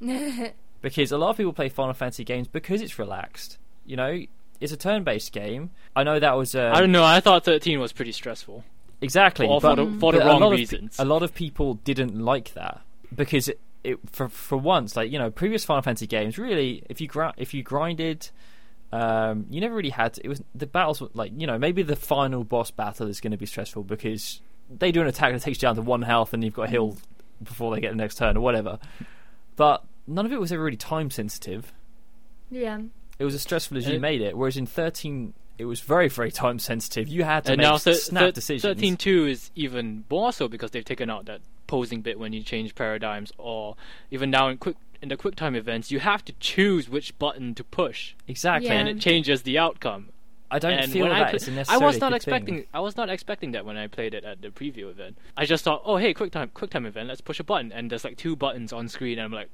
Because a lot of people play Final Fantasy games because it's relaxed. You know, it's a turn-based game. I know that was uh, I don't know. I thought 13 was pretty stressful. Exactly, All but, for the, for the but a wrong lot of- reasons. a lot of people didn't like that because it, it for for once, like you know, previous Final Fantasy games, really, if you gr- if you grinded, um, you never really had. To, it was the battles were like you know maybe the final boss battle is going to be stressful because they do an attack that takes you down to one health and you've got to heal before they get the next turn or whatever. But none of it was ever really time sensitive. yeah. It was as stressful as you it- made it. Whereas in thirteen, it was very very time sensitive. You had to and make now thir- snap thir- decisions. 13.2 is even more so because they've taken out that posing bit when you change paradigms, or even now in quick in the quick time events, you have to choose which button to push, Exactly. Yeah. and it changes the outcome. I don't and feel that I, it's pla- a I necessarily was not good expecting. Thing. I was not expecting that when I played it at the preview event. I just thought, oh hey, quick time, quick time event. Let's push a button, and there's like two buttons on screen, and I'm like,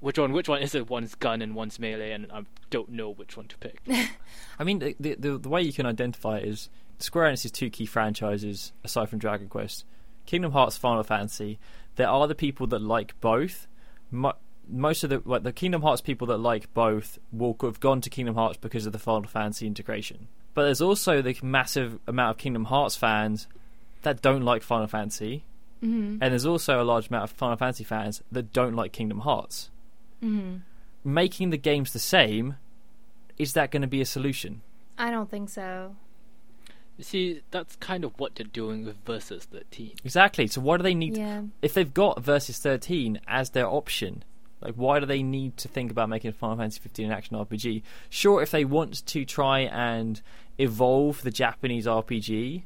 which one? Which one is it? One's gun and one's melee, and I don't know which one to pick. I mean, the, the the the way you can identify it is Square Enix's two key franchises, aside from Dragon Quest, Kingdom Hearts, Final Fantasy. There are the people that like both. Mo- most of the like the Kingdom Hearts people that like both will have gone to Kingdom Hearts because of the Final Fantasy integration. But there's also the massive amount of Kingdom Hearts fans that don't like Final Fantasy, hmm and there's also a large amount of Final Fantasy fans that don't like Kingdom Hearts. hmm Making the games the same is that going to be a solution? I don't think so. You see, that's kind of what they're doing with Versus 13. Exactly. So why do they need Yeah. if they've got versus 13 as their option like why do they need to think about making Final Fantasy 15 an action RPG sure if they want to try and evolve the Japanese RPG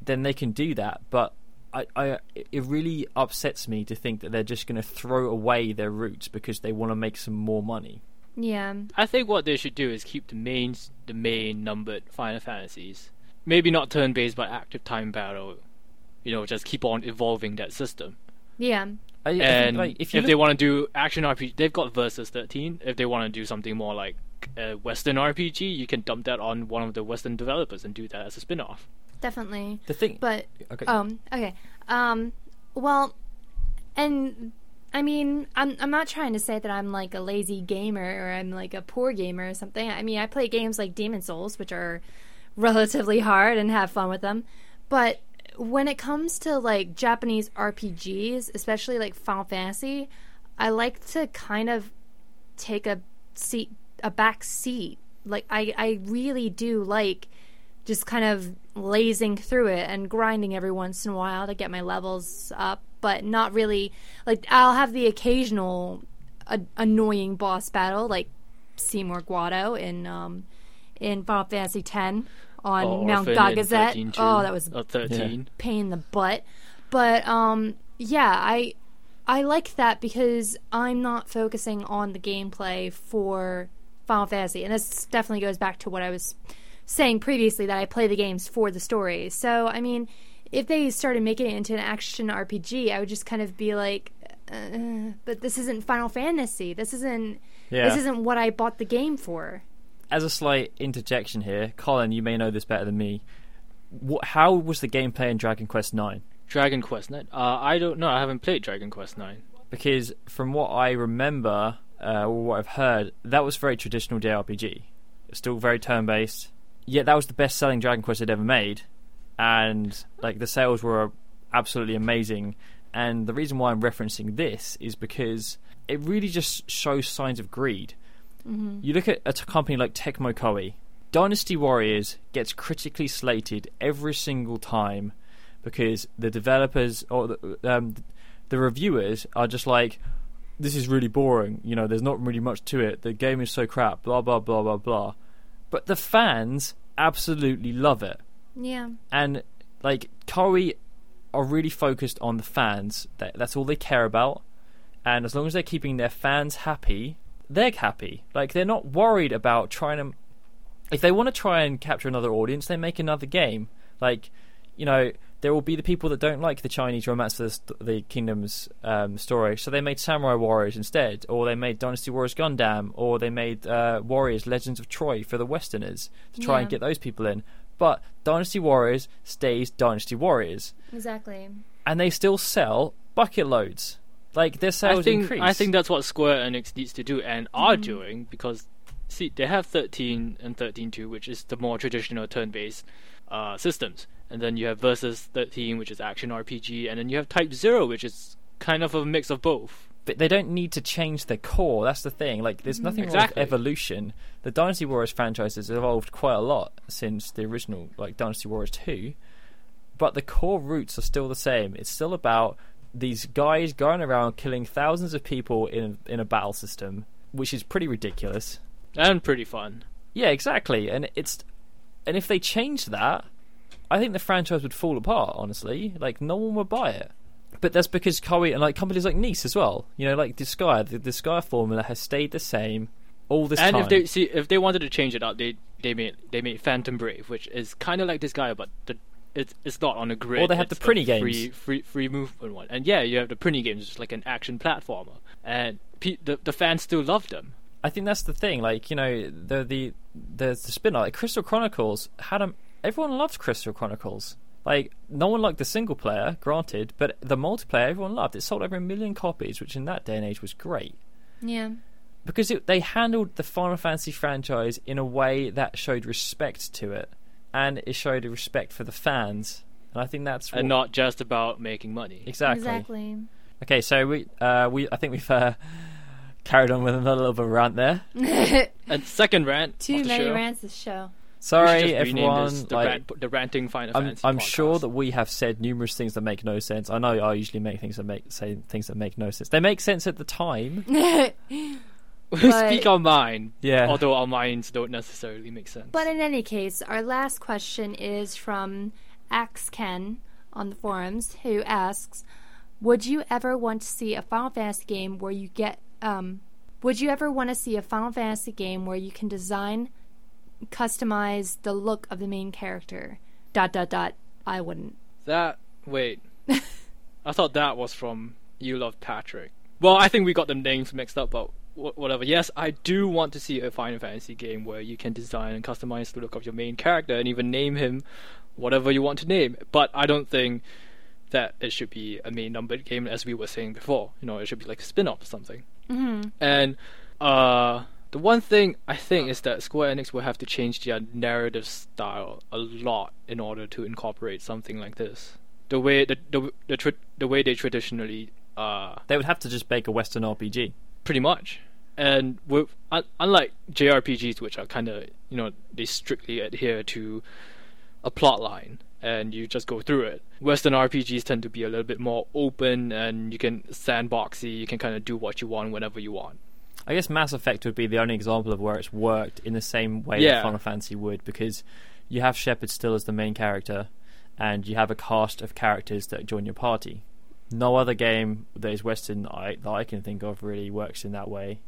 then they can do that but I, I it really upsets me to think that they're just going to throw away their roots because they want to make some more money Yeah. I think what they should do is keep the main the main numbered Final Fantasies. Maybe not turn based, but active time battle. You know, just keep on evolving that system. Yeah. I, I think, and like, if, if you they want to do action RPG, they've got Versus 13. If they want to do something more like a Western RPG, you can dump that on one of the Western developers and do that as a spin off. Definitely. the thing But okay um okay. Um well and I mean, I'm I'm not trying to say that I'm like a lazy gamer or I'm like a poor gamer or something. I mean, I play games like Demon's Souls, which are relatively hard and have fun with them. But when it comes to like Japanese RPGs, especially like Final Fantasy, I like to kind of take a seat a back seat. Like I I really do like just kind of lazing through it and grinding every once in a while to get my levels up, but not really like I'll have the occasional a- annoying boss battle like Seymour Guado in um in Final Fantasy X on Or Mount Gagazet. Oh, that was Or 13. pain in the butt. But um yeah, I I like that because I'm not focusing on the gameplay for Final Fantasy. And this definitely goes back to what I was saying previously that I play the games for the story. So, I mean, if they started making it into an action RPG, I would just kind of be like uh, but this isn't Final Fantasy. This isn't yeah this isn't what I bought the game for. As a slight interjection here Colin you may know this better than me what, how was the gameplay in Dragon Quest 9 Dragon Quest 9. Uh, I don't know. I haven't played Dragon Quest 9. because from what I remember uh, or what I've heard, that was very traditional JRPG. Still very turn-based. Yet that was the best-selling Dragon Quest they'd ever made, and like the sales were absolutely amazing. And the reason why I'm referencing this is because it really just shows signs of greed. Hmm You look at a company like Tecmo Koei. Dynasty Warriors gets critically slated every single time because the developers or the, um, the reviewers are just like, "This is really boring." You know, there's not really much to it. The game is so crap. Blah blah blah blah blah. But the fans absolutely love it, Yeah. and like Koei are really focused on the fans. That, that's all they care about, and as long as they're keeping their fans happy, they're happy. Like they're not worried about trying to. If they want to try and capture another audience, they make another game. Like, you know, there will be the people that don't like the Chinese romance of the, the Kingdom's um, story, so they made Samurai Warriors instead, or they made Dynasty Warriors Gundam, or they made uh, Warriors Legends of Troy for the Westerners to try and get those people in. But Dynasty Warriors stays Dynasty Warriors, Exactly. and they still sell bucket loads. Like their sales I think increase. I think that's what Square Enix needs to do and are Mhm. doing because see they have 13 and 13.2 which is the more traditional turn-based uh, systems and then you have Versus 13 which is action RPG and then you have Type 0 which is kind of a mix of both. but they don't need to change their core. That's the thing. Like, there's Mhm. nothing Exactly. wrong with evolution. The Dynasty Warriors franchise has evolved quite a lot since the original, like Dynasty Warriors Two, but the core roots are still the same. It's still about these guys going around killing thousands of people in in a battle system, which is pretty ridiculous. And pretty fun. Yeah, exactly. And it's and if they changed that, I think the franchise would fall apart. Honestly, like no one would buy it. But that's because Koei and like companies like NIS as well. You know, like Disgaea, the Disgaea formula has stayed the same all this and time. And if they see if they wanted to change it up, they they made they made Phantom Brave, which is kind of like this guy, but the it's it's not on a grid. Or they have the it's a Prinny free, games. free free movement one. And yeah, you have the Prinny games, which is like an action platformer, and pe- the the fans still love them. I think that's the thing. Like you know, the the there's the spin off. Like Crystal Chronicles had a everyone loved Crystal Chronicles. Like no one liked the single player, granted, but the multiplayer everyone loved. It sold over a million copies, which in that day and age was great. Yeah. because it, they handled the Final Fantasy franchise in a way that showed respect to it, and it showed a respect for the fans, and I think that's and what- not just about making money. exactly. Exactly. Okay, so we uh, we I think we've uh, carried on with another little bit of rant there. And second rant Too of the many show. rants this show. Sorry, everyone. this the, like, rant, the ranting Final I'm I'm sure that we have said numerous things that make no sense. I know I usually make things that make say things that make no sense. They make sense at the time. we but- speak our mind, Yeah. although our minds don't necessarily make sense. But in any case, our last question is from Axken on the forums, who asks, "Would you ever want to see a Final Fantasy game where you get um, Would you ever want to see a Final Fantasy game where you can design, customize the look of the main character?" Dot dot dot. I wouldn't. That wait, I thought that was from You Love Patrick. Well, I think we got the names mixed up, but wh- whatever. Yes, I do want to see a Final Fantasy game where you can design and customize the look of your main character and even name him whatever you want to name. But I don't think that it should be a main numbered game, as we were saying before. You know, it should be like a spin-off or something. hmm And uh, the one thing I think is that Square Enix will have to change their narrative style a lot in order to incorporate something like this. The way the the the, tra- the way they traditionally uh They would have to just make a Western RPG. pretty much. And with, unlike JRPGs, which are kind of you know they strictly adhere to a plot line and you just go through it. Western RPGs tend to be a little bit more open and you can sandboxy. You can kind of do what you want whenever you want. I guess Mass Effect would be the only example of where it's worked in the same way Yeah. that Final Fantasy would, because you have Shepard still as the main character, and you have a cast of characters that join your party. No other game that is Western that I, that I can think of really works in that way.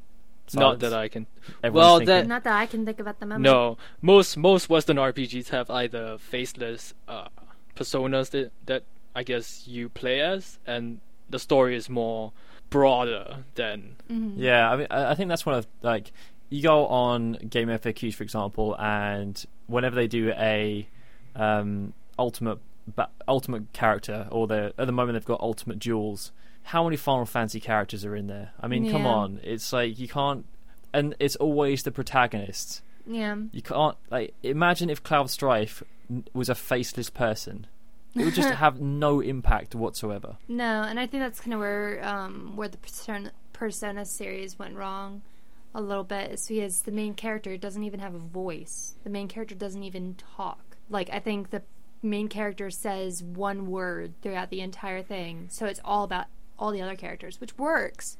Not that I can. Everyone's Well, thinking- that- Not that I can think of at the moment. No, most most Western RPGs have either faceless uh, personas that that I guess you play as, and the story is more broader than Mhm. Yeah, I mean, I I think that's one of like you go on Game FAQs, for example, and whenever they do a um, ultimate ba- ultimate character, or they at the moment they've got ultimate duels. How many Final Fantasy characters are in there? I mean, come on, it's like you can't, and it's always the protagonist. Yeah. You can't like imagine if Cloud Strife was a faceless person. It would just have no impact whatsoever. No, and I think that's kind of where um, where the persona Persona series went wrong a little bit is because the main character doesn't even have a voice. The main character doesn't even talk. Like I think the main character says one word throughout the entire thing, so it's all about all the other characters, which works.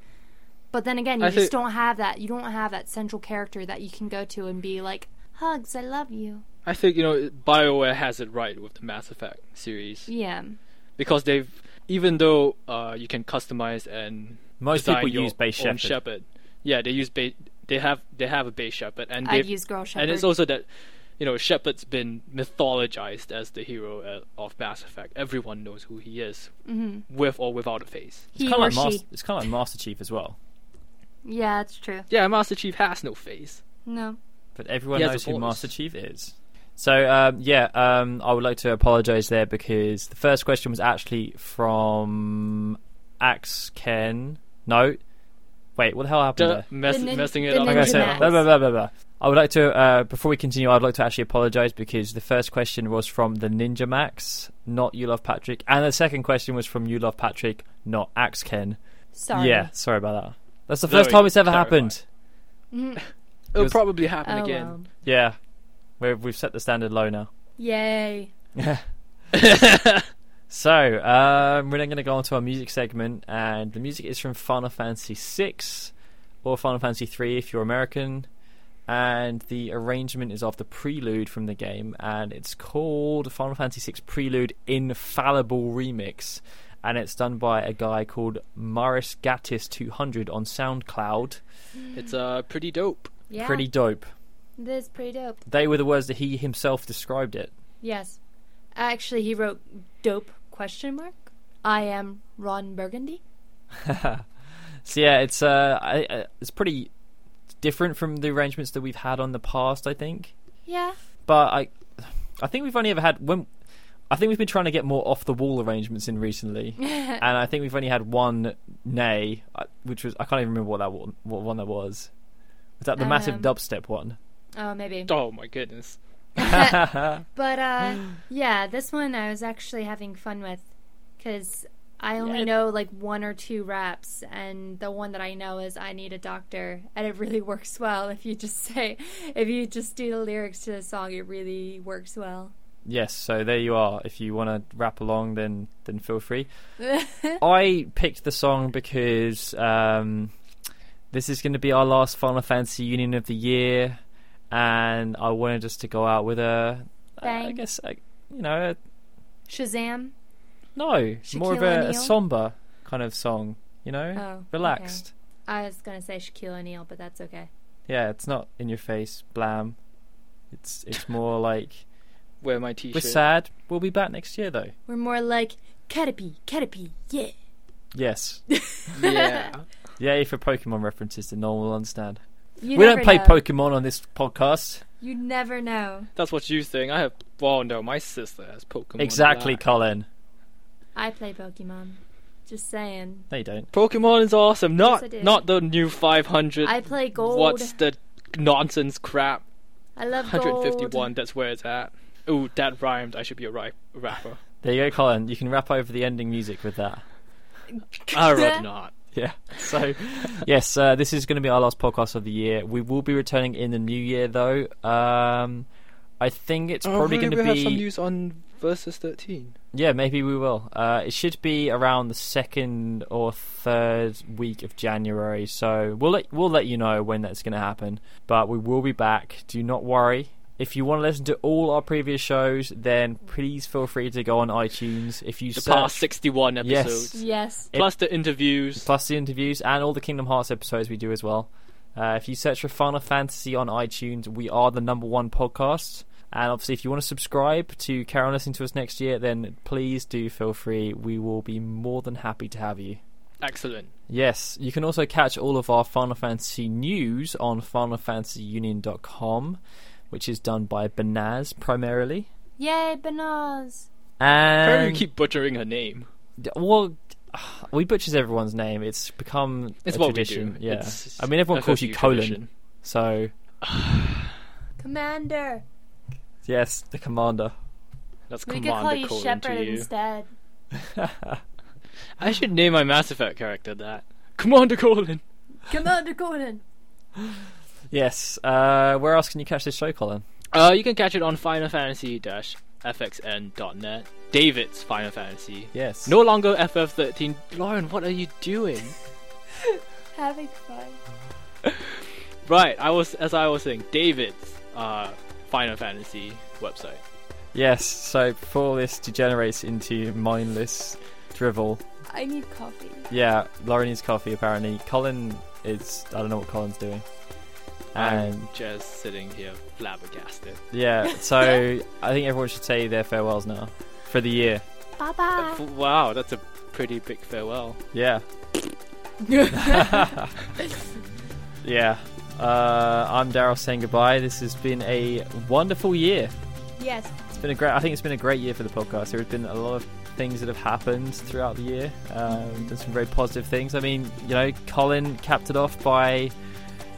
But then again, you I just think- don't have that. You don't have that central character that you can go to and be like, "Hugs, I love you." I think you know BioWare has it right with the Mass Effect series Yeah. because they've even though uh, you can customize and Most people your use base own Shepard. Yeah, they use base. They have they have a base Shepard, and I'd they've use Girl Shepard. and it's also that you know Shepard's been mythologized as the hero uh, of Mass Effect. Everyone knows who he is, hmm with or without a face. He It's kind or of like she. Master, it's kind of like Master Chief as well. Yeah, it's true. Yeah, Master Chief has no face. No. But everyone He knows who. Master Chief is. So um, yeah, um, I would like to apologise there because the first question was actually from Axe Ken. No, wait, what the hell happened Duh, there? mess, The nin- messing it the up. Like I said, blah, blah, blah, blah, blah. I would like to, uh, before we continue, I'd like to actually apologise because the first question was from the Ninja Max, not You Love Patrick, and the second question was from You Love Patrick, not Axe Ken. Sorry. Yeah, sorry about that. That's the first we time it's ever clarified. happened. Mhm. It'll was- probably happen Oh, again. well. Yeah, We're, we've set the standard low now. Yay. So, um, we're then going to go on to our music segment, and the music is from Final Fantasy VI or Final Fantasy III if you're American, and the arrangement is of the prelude from the game, and it's called Final Fantasy VI Prelude Infallible Remix, and it's done by a guy called Maris Gattis 200 on SoundCloud. it's uh pretty dope. Yeah. Pretty dope. It is pretty dope. They were the words that he himself described it. Yes. Actually, he wrote dope question mark. I am Ron Burgundy. so yeah, it's uh, I, uh, it's pretty different from the arrangements that we've had on the past, I think. Yeah. But I, I think we've only ever had when. I think we've been trying to get more off the wall arrangements in recently, and I think we've only had one nay, uh, which was I can't even remember what that one, what one that was. Was that the massive Um, dubstep one? oh, maybe. Oh my goodness. But uh, yeah, this one I was actually having fun with because I only Yeah. know like one or two raps, and the one that I know is "I Need a Doctor," and it really works well if you just say, if you just do the lyrics to the song, it really works well. yes, so there you are. If you want to rap along, then then feel free. I picked the song because um, this is going to be our last Final Fantasy Union of the year, and I wanted us to go out with a, I Bang. guess, a, you know, a, Shazam! no, more of a, a somber kind of song. You know, Oh, relaxed. I was gonna say Shaquille O'Neal, but that's okay. Yeah, it's not in your face, blam. It's it's more like Wear my t-shirt. we're sad. We'll be back next year, though. We're more like Caterpie, Caterpie, yeah. Yes, Yeah. yay for Pokemon references that no one will understand. You we don't play know. Pokemon on this podcast. You never know. That's what you think. I have. Well, no, my sister has Pokemon. Exactly, Colin. I play Pokemon. Just saying. No, you don't. Pokemon is awesome. Not I do. not the new 500. I play Gold. What's the nonsense crap? I love Gold. 151. That's where it's at. Ooh, that rhymed. I should be a ri- rapper. There you go, Colin. You can rap over the ending music with that. I rather not. Yeah. So, yes, uh, this is going to be our last podcast of the year. We will be returning in the new year, though. Um, I think it's probably going to we be. have some news on versus 13. Yeah, maybe we will. Uh, it should be around the second or third week of January, so we'll let we'll let you know when that's going to happen. But we will be back. Do not worry. If you want to listen to all our previous shows, then please feel free to go on iTunes. If you The search past 61 Yes. episodes. Yes. Plus the interviews. plus the interviews and all the Kingdom Hearts episodes we do as well. Uh, if you search for Final Fantasy on iTunes, we are the number one podcast. And obviously, if you want to subscribe to carry on listening to us next year, then please do feel free. We will be more than happy to have you. Excellent. Yes, you can also catch all of our Final Fantasy news on FinalFantasyUnion.com, which is done by Banaz primarily. Yay, Banaz. Apparently, And we keep butchering her name. well, we butchers everyone's name. It's become It's a what tradition. we do. Yeah, It's I mean everyone calls you FFU Colin, tradition. so Commander. yes, the commander. That's We could call you Colin to Shepard you. instead. I should name my Mass Effect character that. Commander Colin. Commander Gordon. Yes. Uh, where else can you catch this show, Colin? Uh, you can catch it on Final Fantasy FXN.net. David's Final Fantasy. Yes. No longer FF13. Lauren, what are you doing? Having fun. Right, I was as I was saying, David's uh, Final Fantasy website. Yes. So before this degenerates into mindless drivel, I need coffee. yeah, Lauren needs coffee. Apparently, Colin is. I don't know what Colin's doing. And I'm just sitting here flabbergasted. yeah, so I think everyone should say their farewells now for the year. Bye bye. Uh, wow, that's a pretty big farewell. Yeah. Yeah. Uh, I'm Darryl saying goodbye. This has been a wonderful year. yes. It's been a great. I think it's been a great year for the podcast. There have been a lot of things that have happened throughout the year. Um, done some very positive things. I mean, you know, Colin capped it off by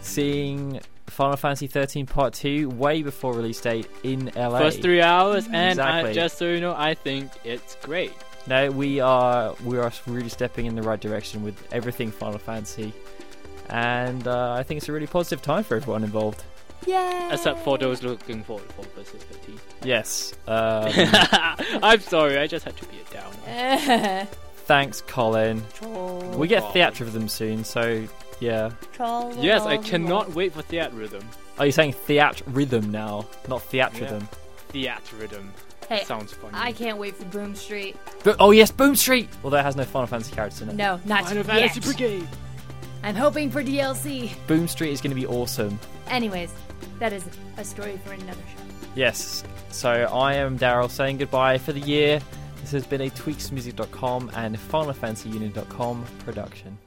seeing Final Fantasy 13 Part Two way before release date in LA. First three hours, and Exactly. I, just so you know, I think it's great. No, we are we are really stepping in the right direction with everything Final Fantasy, and uh, I think it's a really positive time for everyone involved. Yay. Except for those looking forward for versus 13. Yes. Um, I'm sorry, I just had to be a downer. thanks, Colin. Troll. We get problem. them soon, so yeah. Troll. Yes, I cannot wait for Theatrhythm. Are oh, you saying theatrhythm now, not theatrhythm? Theatrhythm. Hey, Sounds funny. I can't wait for Boom Street. Bo- oh yes, Boom Street. Although it has no Final Fantasy characters in it. No, not Final yet. Fantasy Brigade. I'm hoping for DLC. Boom Street is going to be awesome. Anyways, that is a story for another show. Yes. So I am Darryl saying goodbye for the year. This has been a tweaksmusic.com and FinalFantasyUnion.com production.